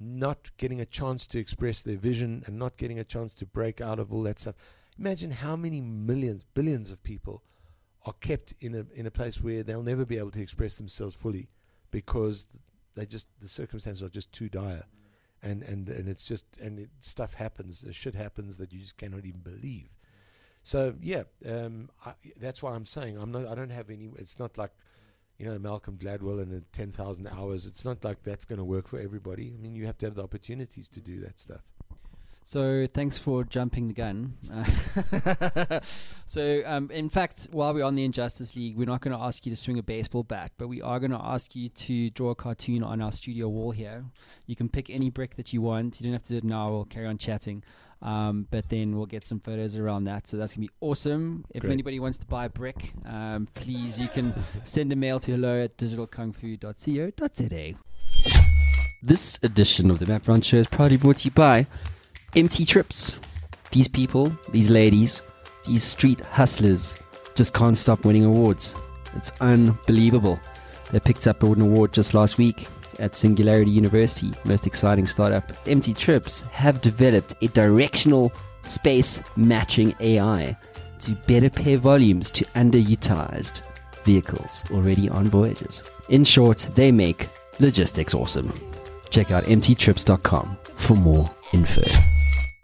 not getting a chance to express their vision and not getting a chance to break out of all that stuff. Imagine how many millions, billions of people are kept in a in a place where they'll never be able to express themselves fully because they just the circumstances are just too dire. And and and it's just and it, stuff happens, uh, shit happens that you just cannot even believe. So yeah, um, I, that's why I'm saying I'm not. I don't have any. It's not like you know Malcolm Gladwell and the ten thousand hours. It's not like that's going to work for everybody. I mean, you have to have the opportunities to do that stuff. So thanks for jumping the gun. Uh, so um, in fact, while we're on the Injustice League, we're not going to ask you to swing a baseball bat, but we are going to ask you to draw a cartoon on our studio wall here. You can pick any brick that you want. You don't have to do it now. We'll carry on chatting. Um, but then we'll get some photos around that. So that's going to be awesome. If Great. anybody wants to buy a brick, um, please, you can send a mail to hello at digitalkungfu.co.za. This edition of the Matt Brown Show is proudly brought to you by MT Trips. These people, these ladies, these street hustlers just can't stop winning awards. It's unbelievable. They picked up an award just last week at Singularity University, most exciting startup. MT Trips have developed a directional space matching AI to better pair volumes to underutilized vehicles already on voyages. In short, they make logistics awesome. Check out mttrips.com for more info.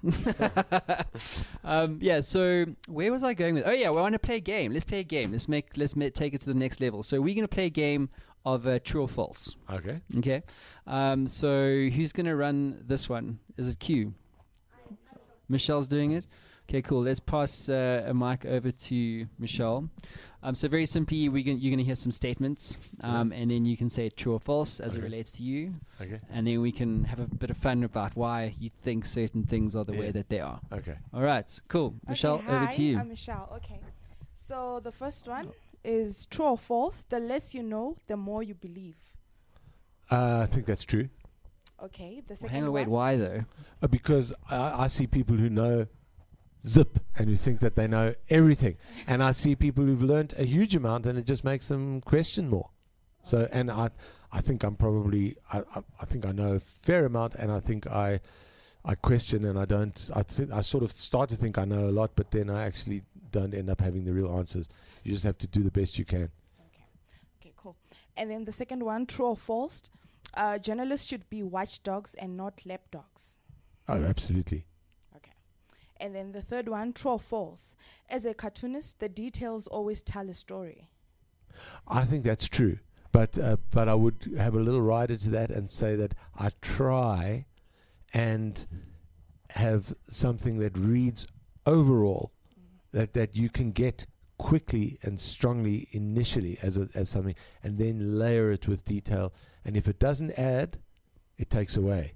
um, yeah. So where was I going with? Oh yeah, we want to play a game. Let's play a game. Let's make let's ma- take it to the next level. So we're gonna play a game of uh, true or false. Okay. Okay. Um, so who's gonna run this one? Is it Q? Michelle's doing it. Okay, cool. Let's pass uh, a mic over to Michelle. Um, so very simply, we you're going to hear some statements, um, and then you can say true or false as it relates to you, Okay. and then we can have a bit of fun about why you think certain things are the way that they are. Okay. All right, cool. Michelle, okay, over to you. I'm Michelle. Okay. So the first one is true or false. The less you know, the more you believe. Uh, I think that's true. Okay. The Well, second hang on, wait. one. Why though? Uh, because I, I see people who know zip and who think that they know everything, and I see people who've learned a huge amount, and it just makes them question more. So, and I, I think I'm probably, I, I, I think I know a fair amount, and I think I, I question, and I don't. I I sort of start to think I know a lot, but then I actually don't end up having the real answers. You just have to do the best you can. Okay, cool. And then the second one, true or false. Uh, journalists should be watchdogs and not lapdogs. Oh, absolutely. And then the third one, true or false. As a cartoonist, the details always tell a story. I think that's true, but uh, but I would have a little rider to that and say that I try and have something that reads overall that that you can get quickly and strongly initially as a, as something, and then layer it with detail. And if it doesn't add, it takes away.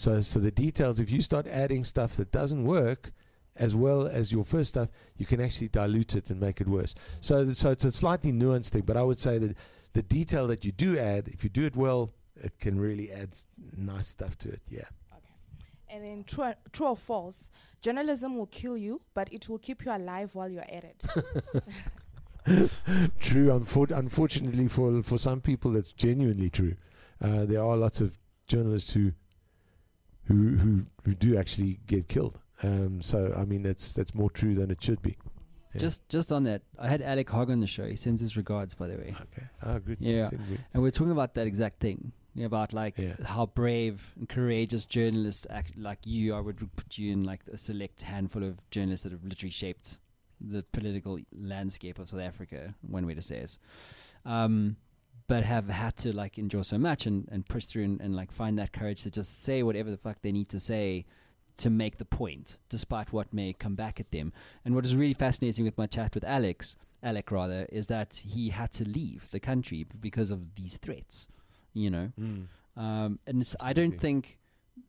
So so the details, if you start adding stuff that doesn't work. As well as your first stuff, you can actually dilute it and make it worse. So, so it's a slightly nuanced thing, but I would say that the detail that you do add, if you do it well, it can really add s- nice stuff to it. Yeah. Okay. And then true, or- true or false. Journalism will kill you, but it will keep you alive while you're at it. true. Unfor- unfortunately, for for some people, that's genuinely true. Uh, there are lots of journalists who who who who do actually get killed. Um, so I mean, that's that's more true than it should be. Yeah. Just just on that, I had Alec Hogg on the show. He sends his regards, by the way. okay. Oh, good. Yeah. Me- And we're talking about that exact thing. About like Yeah. how brave and courageous journalists act like you. I would put you in like a select handful of journalists that have literally shaped the political landscape of South Africa. One way to say it, um, but have had to like endure so much and, and push through and, and like find that courage to just say whatever the fuck they need to say to make the point, despite what may come back at them. And what is really fascinating with my chat with Alex, Alec rather, is that he had to leave the country because of these threats. You know, Mm. um, and it's, I don't think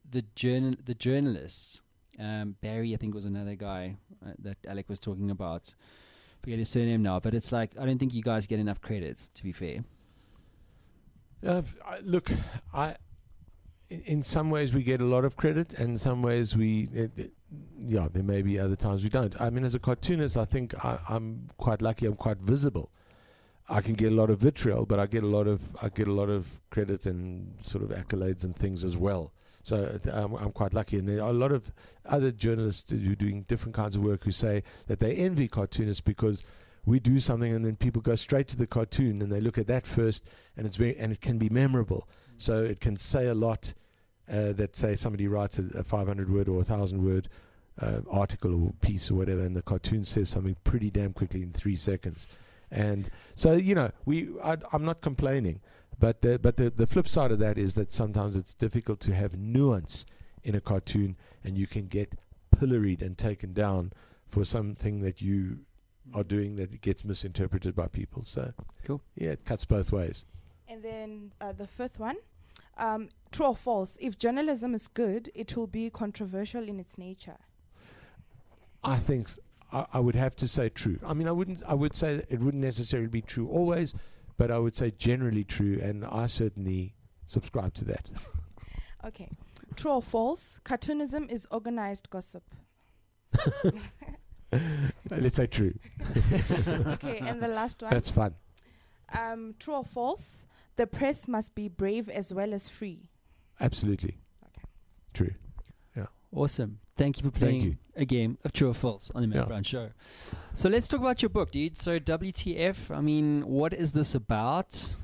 the journal the journalists, um, Barry, I think was another guy uh, that Alec was talking about. Forget his surname now, but it's like I don't think you guys get enough credit. To be fair, Uh, look, I in- some ways we get a lot of credit, and some ways we, it, it- yeah, there may be other times we don't. I mean, as a cartoonist, I think I, I'm quite lucky. I'm quite visible. I can get a lot of vitriol, but I get a lot of I get a lot of credit and sort of accolades and things as well. So I'm, I'm quite lucky, and there are a lot of other journalists who are doing different kinds of work who say that they envy cartoonists because we do something and then people go straight to the cartoon and they look at that first and it's very and it can be memorable so it can say a lot uh, that say somebody writes a, a 500 word or a thousand word uh, article or piece or whatever, and the cartoon says something pretty damn quickly in three seconds. And so you know, we I, I'm not complaining, but the, but the the flip side of that is that sometimes it's difficult to have nuance in a cartoon, and you can get pilloried and taken down for something that you are doing that it gets misinterpreted by people. So Cool. Yeah, it cuts both ways. And then uh, the fifth one, um, true or false? If journalism is good, it will be controversial in its nature. I think s- I, I would have to say true. I mean, I wouldn't. I would say that it wouldn't necessarily be true always, but I would say generally true, and I certainly subscribe to that. Okay. True or false? Cartoonism is organized gossip. Let's say true. okay, and the last one. That's fun. Um, true or false? The press must be brave as well as free. Absolutely. Okay. True. Yeah. Awesome. Thank you for playing you. a game of true or false on the Matt Yeah. Brown Show. So let's talk about your book, dude. So WTF? I mean, what is this about?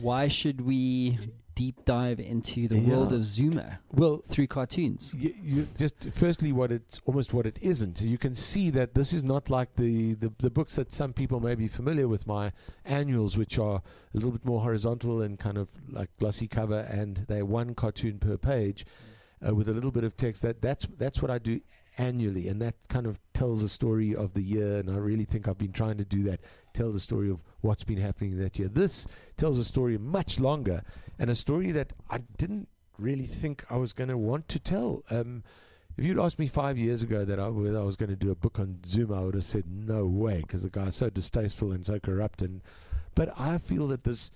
Why should we deep dive into the world of Zuma Well, through cartoons? you, you just firstly what it's almost what it isn't. You can see that this is not like the, the the books that some people may be familiar with my annuals which are a little bit more horizontal and kind of like glossy cover and they're one cartoon per page uh, with a little bit of text. That that's that's what I do annually and that kind of tells a story of the year and I really think I've been trying to do that tell the story of what's been happening that year this tells a story much longer and a story that I didn't really think I was going to want to tell. Um, if you'd asked me five years ago that I, whether I was going to do a book on Zuma, I would have said no way because the guy's so distasteful and so corrupt. And but I feel that this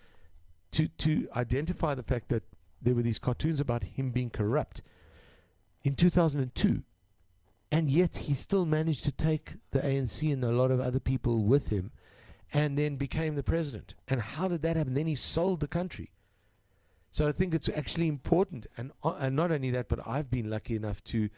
to to identify the fact that there were these cartoons about him being corrupt in 2002, and yet he still managed to take the ANC and a lot of other people with him, and then became the president. And how did that happen? Then he sold the country. So I think it's actually important, and uh, and not only that, but I've been lucky enough to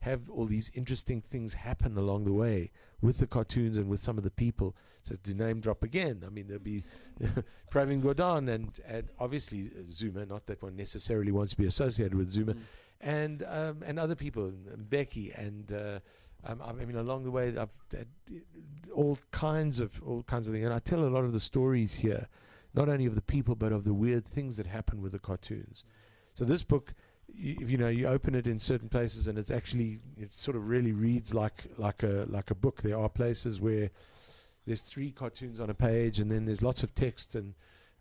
have all these interesting things happen along the way with the cartoons and with some of the people. So to name drop again, I mean there'll be Pravin Gordhan and and obviously uh, Zuma. Not that one necessarily wants to be associated with Zuma, Mm. And um, and other people, Becky, and uh, um, I mean along the way I've had all kinds of all kinds of things, and I tell a lot of the stories here not only of the people but of the weird things that happen with the cartoons. So this book, you, you know, you open it in certain places and it's actually it sort of really reads like like a like a book. There are places where there's three cartoons on a page and then there's lots of text and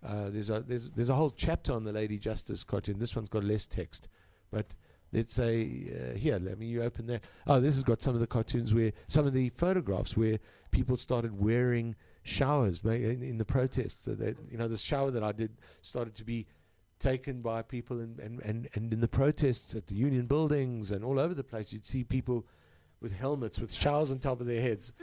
uh, there's a there's there's a whole chapter on the Lady Justice cartoon. This one's got less text, but let's say uh, here, let me you open that. Oh, this has got some of the cartoons where some of the photographs where people started wearing showers in, in the protests. So that you know, the shower that I did started to be taken by people and, and, and, and in the protests at the union buildings and all over the place you'd see people with helmets with showers on top of their heads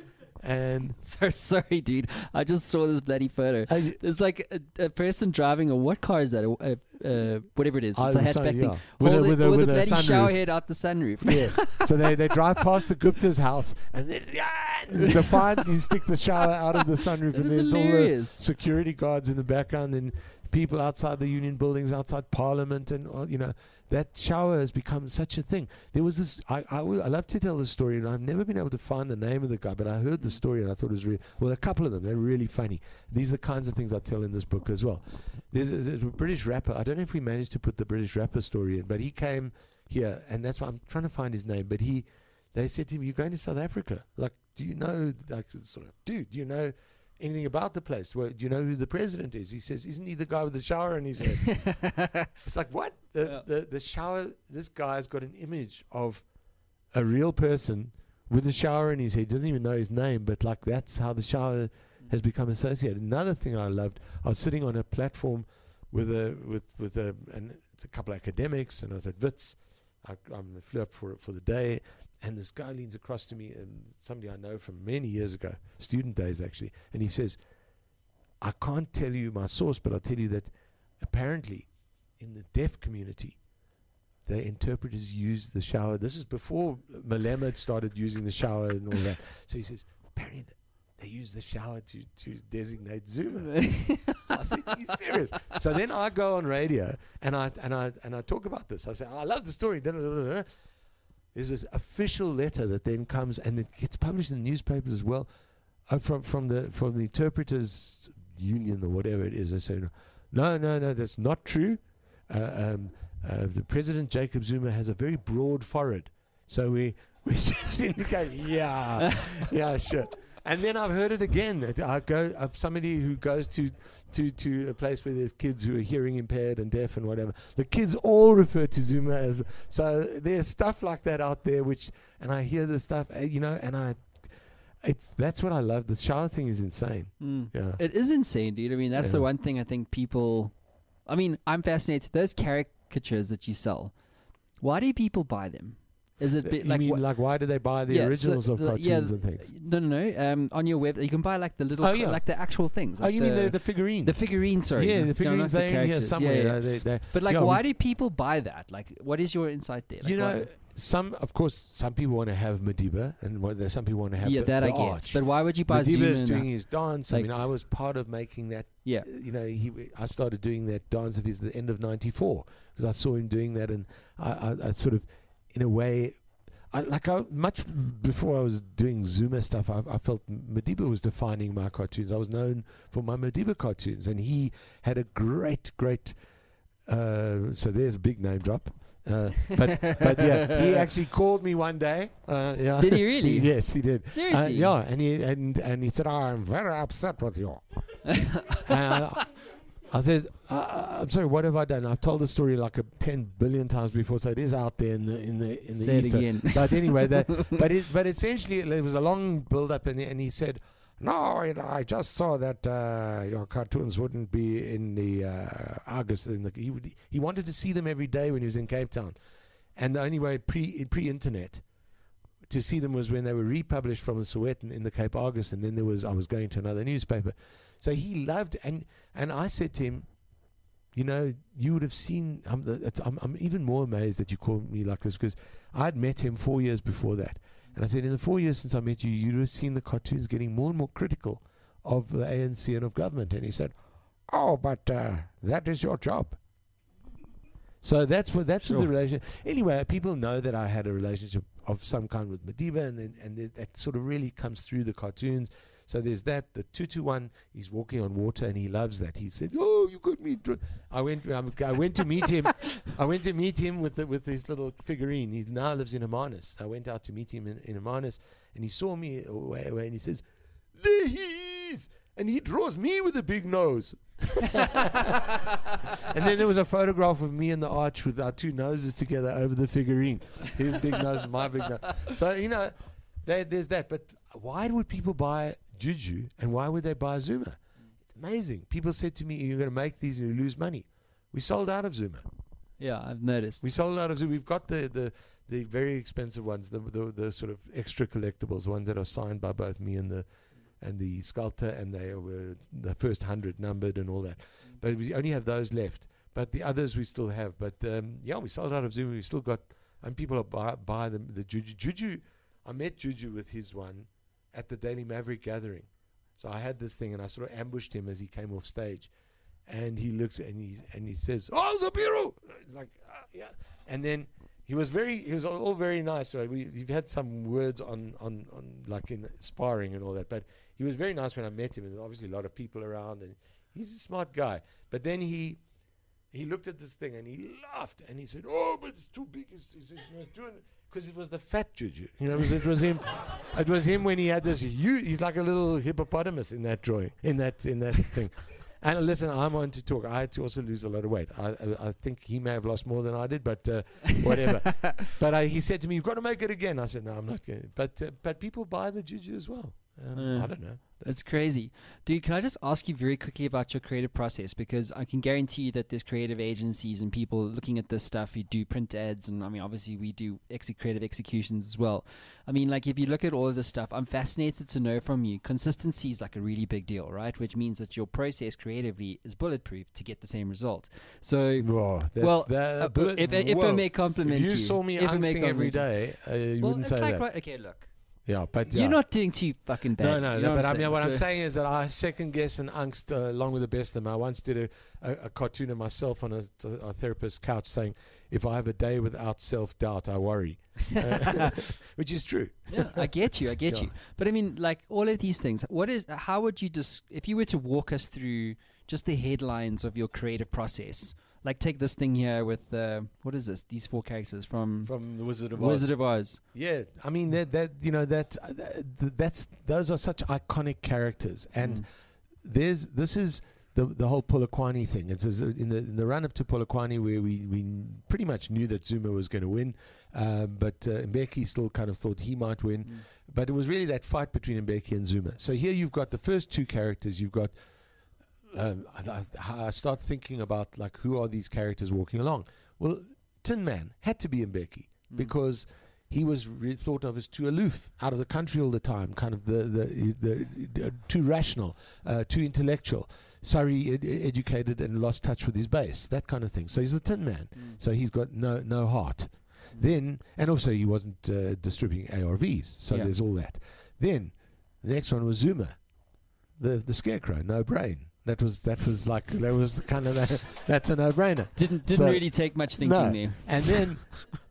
and So sorry, dude. I just saw this bloody photo. I, There's like a, a person driving a what car is that? A, a, uh, whatever it is. It's I a hatchback thing. with, a, Hold with, with with a a bloody shower head out the sunroof. yeah. so they, they drive past the Gupta's house and then defiantly stick the shower out of the sunroof That and there's all the security guards in the background and people outside the union buildings, outside Parliament, and uh, you know that shower has become such a thing. There was this. I I, will- I love to tell this story, and I've never been able to find the name of the guy, but I heard the story and I thought it was really well. A couple of them, they're really funny. These are the kinds of things I tell in this book as well. There's a, there's a British rapper. I don't know if we managed to put the British rapper story in, but he came here, and that's why I'm trying to find his name. But he, they said to him, "You're going to South Africa. Like, do you know? Like, sort of, dude, do you know?" Anything about the place. Well, do you know who the president is? He says, isn't he the guy with the shower in his head? it's like, what? The, Yeah. the, the shower, this guy's got an image of a real person with a shower in his head. Doesn't even know his name, but like that's how the shower has become associated. Another thing I loved, I was sitting on a platform with a with with a, an, a couple of academics, and I was at Wits. I, I flew up for for the day, and this guy leans across to me, and somebody I know from many years ago, student days actually, and he says, "I can't tell you my source, but I'll tell you that apparently, in the deaf community." The interpreters use the shower. This is before Malema had started using the shower and all that. So he says, apparently, they use the shower to, to designate Zuma. so I said, Are you serious? So then I go on radio and I and I and I talk about this. I say, oh, I love the story. There's this official letter that then comes and it gets published in the newspapers as well, uh, from from the from the interpreters union or whatever it is. They say, no, no, no, that's not true. Uh, um, uh, the President Jacob Zuma has a very broad forehead, so we we just indicate, yeah, yeah, sure. And then I've heard it again. That I go of somebody who goes to, to to a place where there's kids who are hearing impaired and deaf and whatever. The kids all refer to Zuma as so. There's stuff like that out there, which and I hear the stuff, uh, you know, and I. It's that's what I love. The shower thing is insane. Mm. Yeah. It is insane, dude. I mean, that's the one thing I think people. I mean, I'm fascinated. Those caricatures that you sell, why do people buy them? Is it you bi- like mean like why do they buy the Yeah, so originals of the- cartoons yeah, and things? No, no, no. Um, on your web, you can buy like the little, Oh, yeah. like the actual things. Oh, like you mean the, the figurines? the figurines? Sorry, yeah, the figurines. not the They're in here somewhere. Yeah, yeah. uh, they- they- But like, Yeah, why do people buy that? Like, what is your insight there? Like, you know, some of course, some people want to have Madiba, and some people want to have yeah, the, that the I get. arch. But why would you buy Madiba Zuma? is doing his dance. Like- I mean, I was part of making that. Yeah. uh, You know, he. I started doing that dance of his at the end of '94 because I saw him doing that, and I, I, I sort of, in a way. I, like I, much before I was doing Zuma stuff, I, I felt Madiba was defining my cartoons. I was known for my Madiba cartoons, and he had a great, great. Uh, so there's a big name drop. Uh, but but yeah, he actually called me one day. Uh, yeah. Did he really? yes, he did. Uh, Seriously? yeah, and he and and he said, oh, "I'm very upset with you." uh, I said, uh, "I'm sorry. What have I done?" I've told the story like a ten billion times before, so it is out there in the in the in the Say it ether. again. But anyway, that but it but essentially it was a long build up, and and he said. No, it, I just saw that uh, your cartoons wouldn't be in the uh, August. In the, he would, he wanted to see them every day when he was in Cape Town, and the only way pre pre internet to see them was when they were republished from the Sowetan in the Cape Argus, and then there was I was going to another newspaper. So he loved, and and I said to him, you know, you would have seen. I'm, the- it's, I'm, I'm even more amazed that you called me like this because I'd met him four years before that, and I said, in the four years since I met you, you'd have seen the cartoons getting more and more critical of the ANC and of government. And he said, oh, but uh, that is your job. So that's what that's what the Sure. relationship. Anyway, people know that I had a relationship of some kind with Madiba, and then, and that sort of really comes through the cartoons. So there's that. The two to one. He's walking on water, and he loves that. He said, "Oh, you got me." Dr-. I went. Um, I went to meet him. I went to meet him with the, with his little figurine. He now lives in Hermanus. I went out to meet him in, in Hermanus, and he saw me away, away, and he says, "There he is." And he draws me with a big nose. and then there was a photograph of me and the arch with our two noses together over the figurine. His big nose, my big nose. So you know, there, there's that. But why would people buy Juju and why would they buy Zuma? It's amazing. People said to me, "You're going to make these and you lose money." We sold out of Zuma. Yeah, I've noticed. We sold out of Zuma. We've got the the the very expensive ones, the the, the sort of extra collectibles, ones that are signed by both me and the and the sculptor, and they were the first hundred numbered and all that. But we only have those left. But the others we still have. But um, yeah, we sold out of Zuma. We still got, and people are buy, buy them. The Juju, Juju, I met Juju with his one at the Daily Maverick gathering. So I had this thing, and I sort of ambushed him as he came off stage, and he looks and he and he says, "Oh, Zapiro!" It's like, "Ah, yeah, and then. He was very. He was all, very nice. So we, we've had some words on, on, on like in sparring and all that. But he was very nice when I met him. And there's obviously a lot of people around, and he's a smart guy. But then he he looked at this thing and he laughed and he said, "Oh, but it's too big." He was doing because it was the fat juju. You know, it was, it was him. It was him when he had this huge. He's like a little hippopotamus in that drawing, in that in that thing. And listen, I'm on to talk. I had to also lose a lot of weight. I, I, I think he may have lost more than I did, but uh, whatever. but I, he said to me, "You've got to make it again." I said, "No, I'm not going." But uh, but people buy the juju as well. Um, Uh. I don't know. That's crazy. Dude, can I just ask you very quickly about your creative process? Because I can guarantee you that there's creative agencies and people looking at this stuff who do print ads. And I mean, obviously, we do ex- creative executions as well. I mean, like, if you look at all of this stuff, I'm fascinated to know from you. Consistency is like a really big deal, right? Which means that your process creatively is bulletproof to get the same result. So, Whoa, that's well, that, uh, bullet- if, if I whoa. may compliment If you. you saw me if I angsting every day, uh, you well, wouldn't it's say like that. right. Okay, look. Yeah, but You're not doing too fucking bad. No, no, you no. But I'm mean, what I'm saying is that I second guess and angst uh, along with the best of them. I once did a, a, a cartoon of myself on a, a therapist's couch saying, "If I have a day without self doubt, I worry," Uh, which is true. yeah, I get you. I get Yeah. you. But I mean, like all of these things. What is? How would you just if you were to walk us through just the headlines of your creative process? Like take this thing here with uh, what is this? These four characters from, From the Wizard of Oz. Wizard of Oz. Yeah, I mean that that you know that uh, th- that's those are such iconic characters, and Mm. there's this is the the whole Polokwane thing. It's as- in the in the run up to Polokwane where we we pretty much knew that Zuma was going to win, um, but uh, Mbeki still kind of thought he might win. Mm. But it was really that fight between Mbeki and Zuma. So here you've got the first two characters. You've got. Um, I, I start thinking about like who are these characters walking along? Well, Tin Man had to be Mbeki Mm. because he was re- thought of as too aloof, out of the country all the time, kind of the the, the, the too rational, uh, too intellectual. Surrey ed- educated and lost touch with his base, that kind of thing. So he's the Tin Man. Mm. So he's got no no heart. Then and also he wasn't uh, distributing ARVs, so Yeah. there's all that. Then the next one was Zuma, the the scarecrow, no brain. That was that was like that was kind of that, that's a no brainer. Didn't didn't So- really take much thinking No. there. And then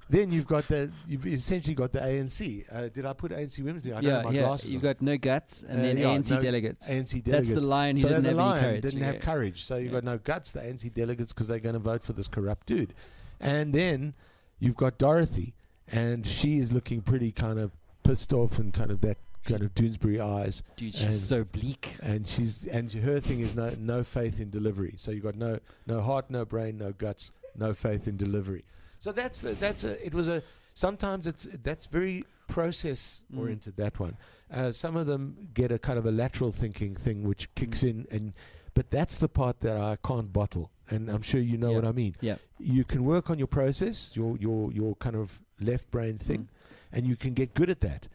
then you've got the you've essentially got the ANC. Uh, did I put ANC women's there? I don't yeah, yeah. glasses. You've got no guts and Uh, then yeah, ANC no- delegates. ANC delegates. That's the lion who so didn't the have lion courage. didn't yeah. have courage. So you've Yeah. got no guts. The ANC delegates because they're going to vote for this corrupt dude. And then you've got Dorothy, and she is looking pretty kind of pissed off and kind of that kind of Doonesbury eyes. Dude, and- she's so bleak. and she's and her thing is no no faith in delivery. So you got no no heart, no brain, no guts, no faith in delivery. So that's a, that's a it was a sometimes it's that's very process Mm. oriented that one. Uh, some of them get a kind of a lateral thinking thing which kicks Mm. in and but that's the part that I can't bottle. And I'm sure you know Yeah. what I mean. Yeah. You can work on your process, your your your kind of left brain thing, Mm. and you can get good at that.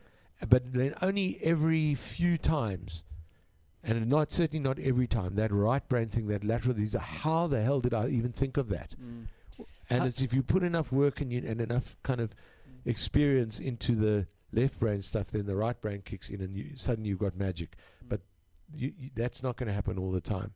But then only every few times, and not certainly not every time, that right brain thing, that lateral, these are how the hell did I even think of that? Mm. And How- it's if you put enough work and, you, and enough kind of experience into the left brain stuff, then the right brain kicks in, and you, suddenly you've got magic. Mm. But you, you, that's not going to happen all the time.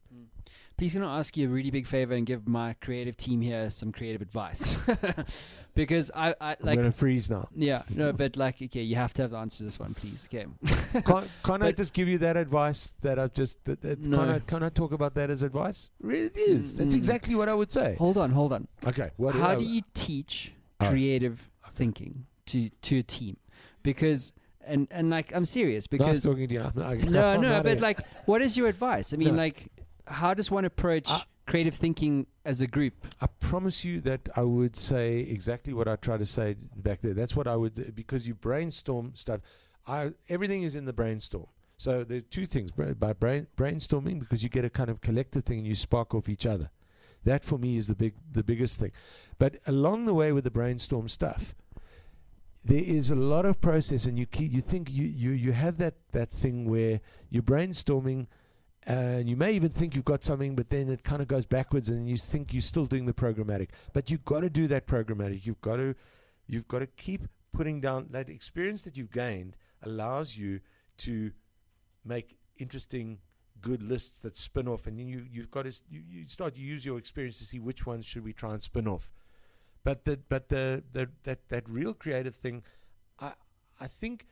Please can I ask you a really big favor and give my creative team here some creative advice? because I, I I'm like going to freeze now. yeah, no, but like okay, you have to have the answer to this one, please. Okay. can't, can't I just give you that advice that I've just that, that No. can I can I talk about that as advice? Really, it is. That's Mm. exactly what I would say. hold on, hold on. Okay, what How I- do you teach Oh. creative thinking to to a team? Because and and like I'm serious Nice because talking to you. I'm- I- no, I'm no, but here. like, what is your advice? I mean, No. like, how does one approach I- creative thinking as a group? I promise you that I would say exactly what I tried to say back there. That's what I would because you brainstorm stuff. I everything is in the brainstorm. So there's two things by brain, brainstorming because you get a kind of collective thing and you spark off each other. That for me is the big the biggest thing. But along the way with the brainstorm stuff, there is a lot of process and you keep, you think you, you you have that that thing where you're brainstorming and you may even think you've got something, but then it kind of goes backwards, and you think you're still doing the programmatic. But you've got to do that programmatic. You've got to, you've got to keep putting down that experience that you've gained allows you to make interesting, good lists that spin off, and you you've got to you, you start to use your experience to see which ones should we try and spin off. But the but the, the that that real creative thing, I I think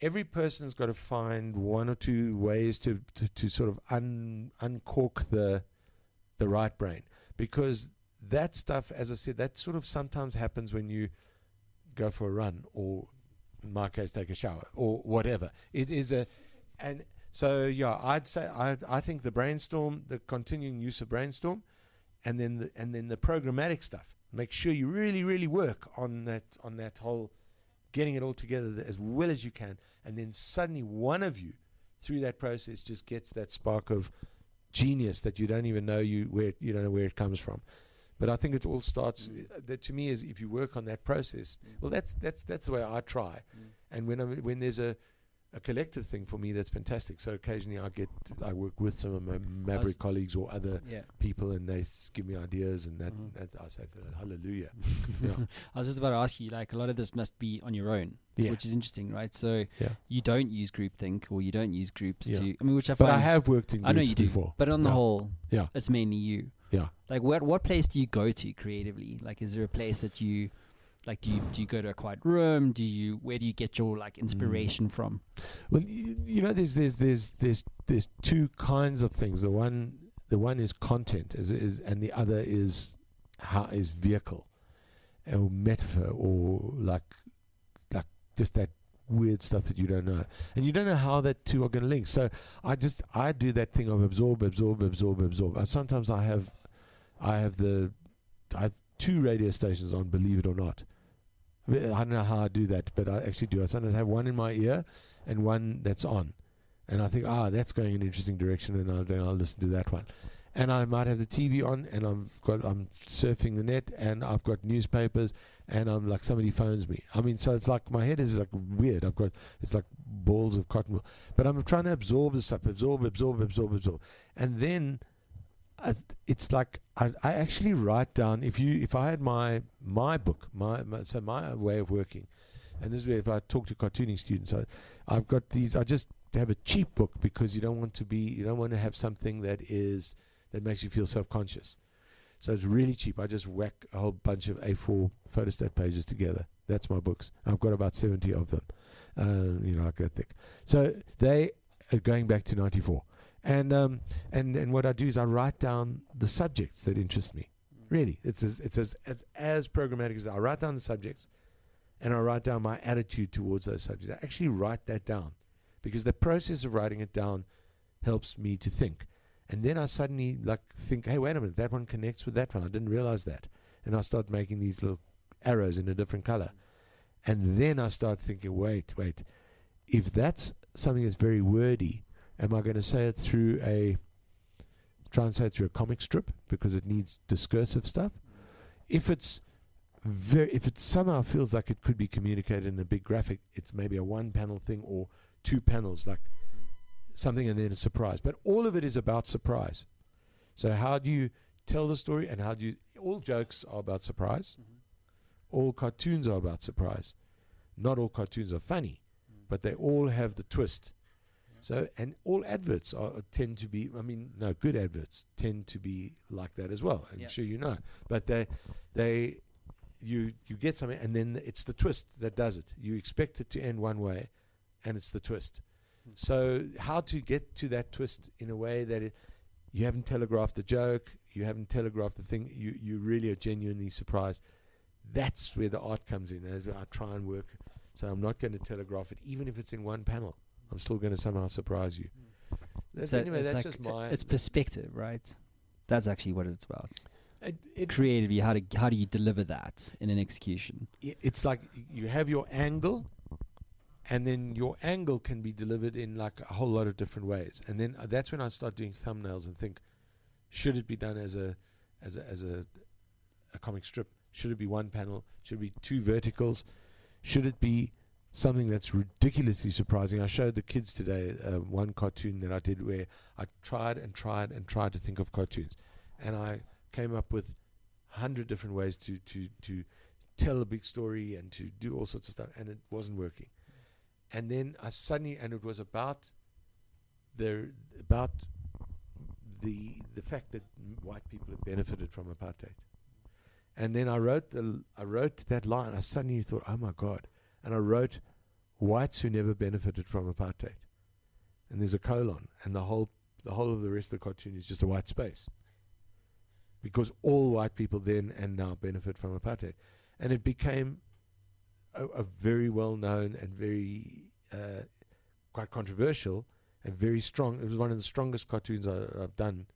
every person's got to find one or two ways to, to, to sort of un, uncork the the right brain because that stuff, as I said, that sort of sometimes happens when you go for a run or, in my case, take a shower or whatever. It is a, and so yeah, I'd say I I think the brainstorm, the continuing use of brainstorm, and then the, and then the programmatic stuff. Make sure you really really work on that on that whole getting it all together as well as you can, and then suddenly one of you, through that process, just gets that spark of genius that you don't even know you where you don't know where it comes from. But I think it all starts. Mm. Uh, that to me is if you work on that process. Well, that's that's that's the way I try. Mm. And when I'm, when there's a a collective thing for me that's fantastic. So occasionally I get I work with some of my Maverick colleagues or other Yeah. people, and they s- give me ideas, and that Mhm. that's, I say hallelujah. yeah. I was just about to ask you, like, a lot of this must be on your own, Yeah. which is interesting, right? So Yeah. you don't use groupthink or you don't use groups to. I mean, which I But. I have worked in I know groups you do, before. but on the whole, Yeah. it's mainly you. Yeah. Like, what what place do you go to creatively? Like, is there a place that you, like, do you do you go to a quiet room? Do you where do you get your like mm. inspiration from? Well, you, you know, there's there's there's there's there's two kinds of things. The one the one is content, is, is and the other is how is vehicle, or metaphor, or like like just that weird stuff that you don't know, and you don't know how that two are going to link. So I just I do that thing of absorb, absorb, absorb, absorb. And sometimes I have I have the I have two radio stations on, believe it or not. I don't know how I do that, but I actually do. I sometimes have one in my ear and one that's on, and I think, ah, that's going in an interesting direction, and I'll, then I'll listen to that one. And I might have the TV on, and I've got I'm surfing the net, and I've got newspapers, and I'm like somebody phones me. I mean, so it's like my head is like weird. I've got it's like balls of cotton wool, but I'm trying to absorb the stuff, absorb, absorb, absorb, absorb, and then it's like I, I actually write down if you if I had my my book my, my so my way of working and this is where if I talk to cartooning students I, I've got these I just have a cheap book because you don't want to be you don't want to have something that is that makes you feel self-conscious. So it's really cheap. I just whack a whole bunch of A4 photostat pages together. That's my books. I've got about 70 of them. Uh, you know like that thick. So they are going back to 94 and um, and and what I do is I write down the subjects that interest me. Really, it's as it's as as, as programmatic as. I write down the subjects, and I write down my attitude towards those subjects. I actually write that down because the process of writing it down helps me to think. And then I suddenly like think, hey, wait a minute, that one connects with that one. I didn't realize that, and I start making these little arrows in a different color, and then I start thinking, wait, wait, if that's something that's very wordy am I going to say it through a try and say it through a comic strip? Because it needs discursive stuff? If it's very if it somehow feels like it could be communicated in a big graphic it's maybe a one panel thing or two panels like something and then a surprise. But all of it is about surprise. So how do you tell the story and how do you all jokes are about surprise. Mm-hmm. All cartoons are about surprise. Not all cartoons are funny mm. but they all have the twist so, and all adverts are uh, tend to be. I mean, no, good adverts tend to be like that as well. I'm Yeah. sure you know, but they, they, you you get something, and then it's the twist that does it. You expect it to end one way, and it's the twist. Hmm. So, how to get to that twist in a way that it, you haven't telegraphed the joke, you haven't telegraphed the thing, you you really are genuinely surprised. That's where the art comes in. That's where I try and work. So I'm not going to telegraph it, even if it's in one panel. I'm still going to somehow surprise you. That- So anyway, it's that's like just my. it's perspective, right? That's actually what it's about. it, it, Creatively, how do how do you deliver that in an execution? it's like you have your angle, and then your angle can be delivered in like a whole lot of different ways. And then uh, that's when I start doing thumbnails and think, should it be done as a as a as a, a comic strip? Should it be one panel? Should it be two verticals? Should it be something that's ridiculously surprising? I showed the kids today uh, one cartoon that I did where I tried and tried and tried to think of cartoons, and I came up with hundred different ways to to to tell a big story and to do all sorts of stuff, and it wasn't working. And then I suddenly, and it was about the about the the fact that white people have benefited from apartheid. And then I wrote the I wrote that line. I suddenly thought, oh my god! And I wrote whites who never benefited from apartheid. And there's a colon, and the whole the whole of the rest of the cartoon is just a white space. Because all white people then and now benefit from apartheid, and it became a, a very well known and very uh, quite controversial and very strong. It was one of the strongest cartoons I, I've done.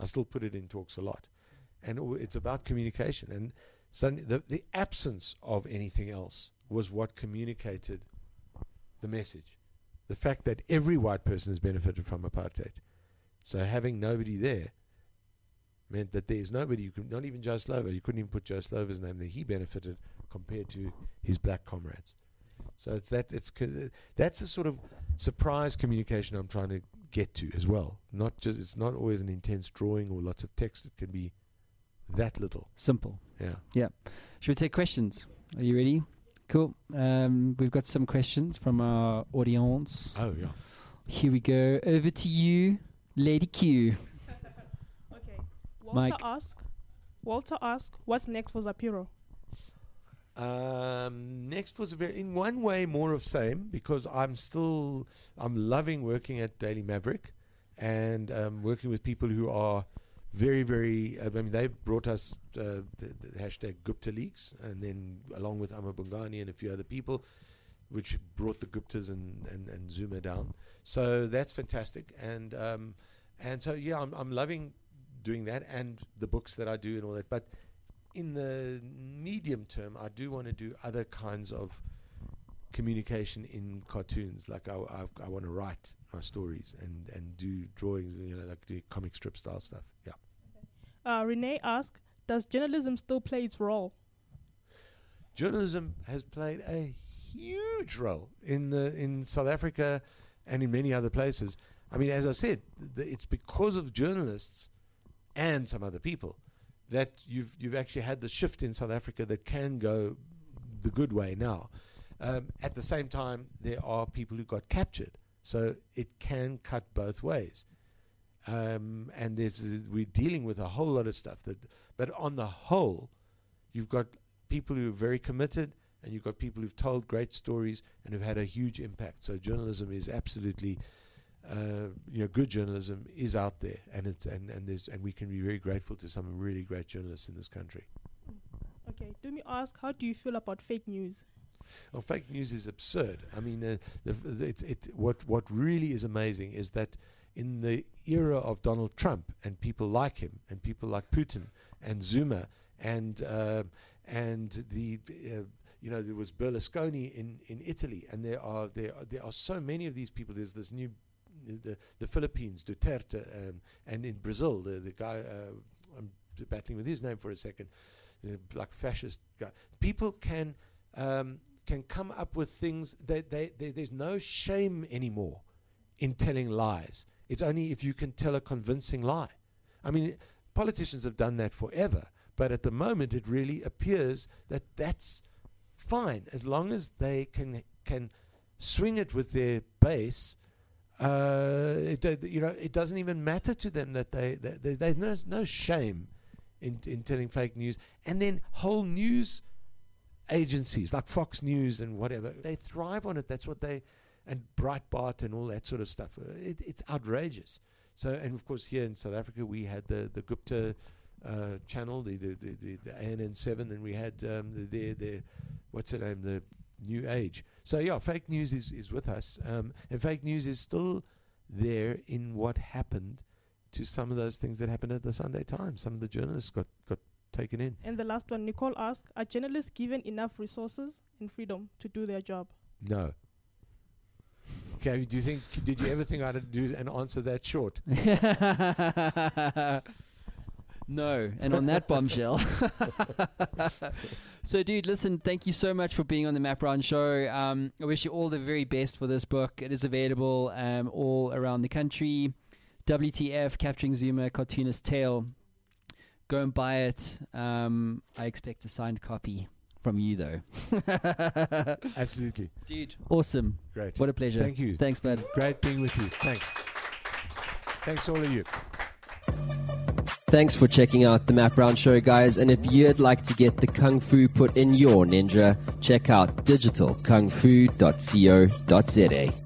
I still put it in talks a lot, and it's about communication. And suddenly, the the absence of anything else was what communicated the message. The fact that every white person has benefited from apartheid. So having nobody there meant that there's nobody you could not even Joe Slovo. You couldn't even put Joe Slovo's name there. He benefited compared to his black comrades. So it's that it's that's the sort of surprise communication I'm trying to get to as well. Not just it's not always an intense drawing or lots of text. It can be that little. Simple. Yeah. Yeah. Should we take questions? Are you ready? Cool. Um, we've got some questions from our audience. Oh yeah. Here we go. Over to you, Lady Q. Okay. Walter Mike. asked. Walter ask, "What's next for Zapiro?" Um, next was a very, in one way, more of same because I'm still, I'm loving working at Daily Maverick, and um, working with people who are very, very. I mean, they've brought us uh, the, the hashtag Gupta Leaks, and then along with amaBhungane and a few other people, which brought the Guptas and, and, and Zuma down. So that's fantastic, and um, and so yeah, I'm I'm loving doing that and the books that I do and all that, but in the medium term, I do want to do other kinds of communication in cartoons. Like I, I, I want to write my stories and, and do drawings, you know, like do comic strip style stuff. Yeah. Uh, Renee asked, "Does journalism still play its role?" Journalism has played a huge role in the in South Africa and in many other places. I mean, as I said, it's because of journalists and some other people that you've you've actually had the shift in South Africa that can go the good way now. Um, at the same time, there are people who got captured, so it can cut both ways. Um, and there's, we're dealing with a whole lot of stuff that, but on the whole, you've got people who are very committed, and you've got people who've told great stories and who've had a huge impact. So journalism is absolutely uh, you know, good journalism is out there, and it's and and there's and we can be very grateful to some really great journalists in this country. Okay. let me ask, "How do you feel about fake news?" Well, fake news is absurd. I mean, uh, the, the, it's it. What what really is amazing is that in the era of Donald Trump and people like him and people like Putin and Zuma and uh, and the uh, you know there was Berlusconi in, in Italy and there are there are, there are so many of these people. There's this new the the Philippines Duterte um, and in Brazil the the guy uh, I'm battling with his name for a second, the like fascist guy. People can. Um, can come up with things that they, they, there's no shame anymore in telling lies. It's only if you can tell a convincing lie. I mean, politicians have done that forever, but at the moment it really appears that that's fine as long as they can can swing it with their base. Uh, it, you know, it doesn't even matter to them that they, that they there's no no shame in in telling fake news, and then whole news agencies like Fox News and whatever they thrive on it. That's what they and Breitbart and all that sort of stuff. Uh, It, it's outrageous. So, and of course, here in South Africa, we had the the Gupta uh, channel, the the, the the the ANN seven, and we had um, the, the the what's the name, the New Age. So yeah, fake news is is with us, um, and fake news is still there in what happened to some of those things that happened at the Sunday Times. Some of the journalists got got taken in. And the last one, Nicole asked, "Are journalists given enough resources and freedom to do their job?" No. Okay, do you think? Did you ever think I'd do and answer that short? no, and on that bombshell. so, dude, listen, thank you so much for being on the Map Show. Um, I wish you all the very best for this book. It is available um, all around the country. WTF, Capturing Zuma, Cartoonist Tale. Go and buy it. Um, I expect a signed copy from you, though. Absolutely, dude, awesome. great. What a pleasure. Thank you. Thanks, bud. Great being with you. Thanks. Thanks all of you. Thanks for checking out the Matt Brown Show, guys. And if you'd like to get the Kung Fu put in your ninja, check out digitalkungfu.co.za.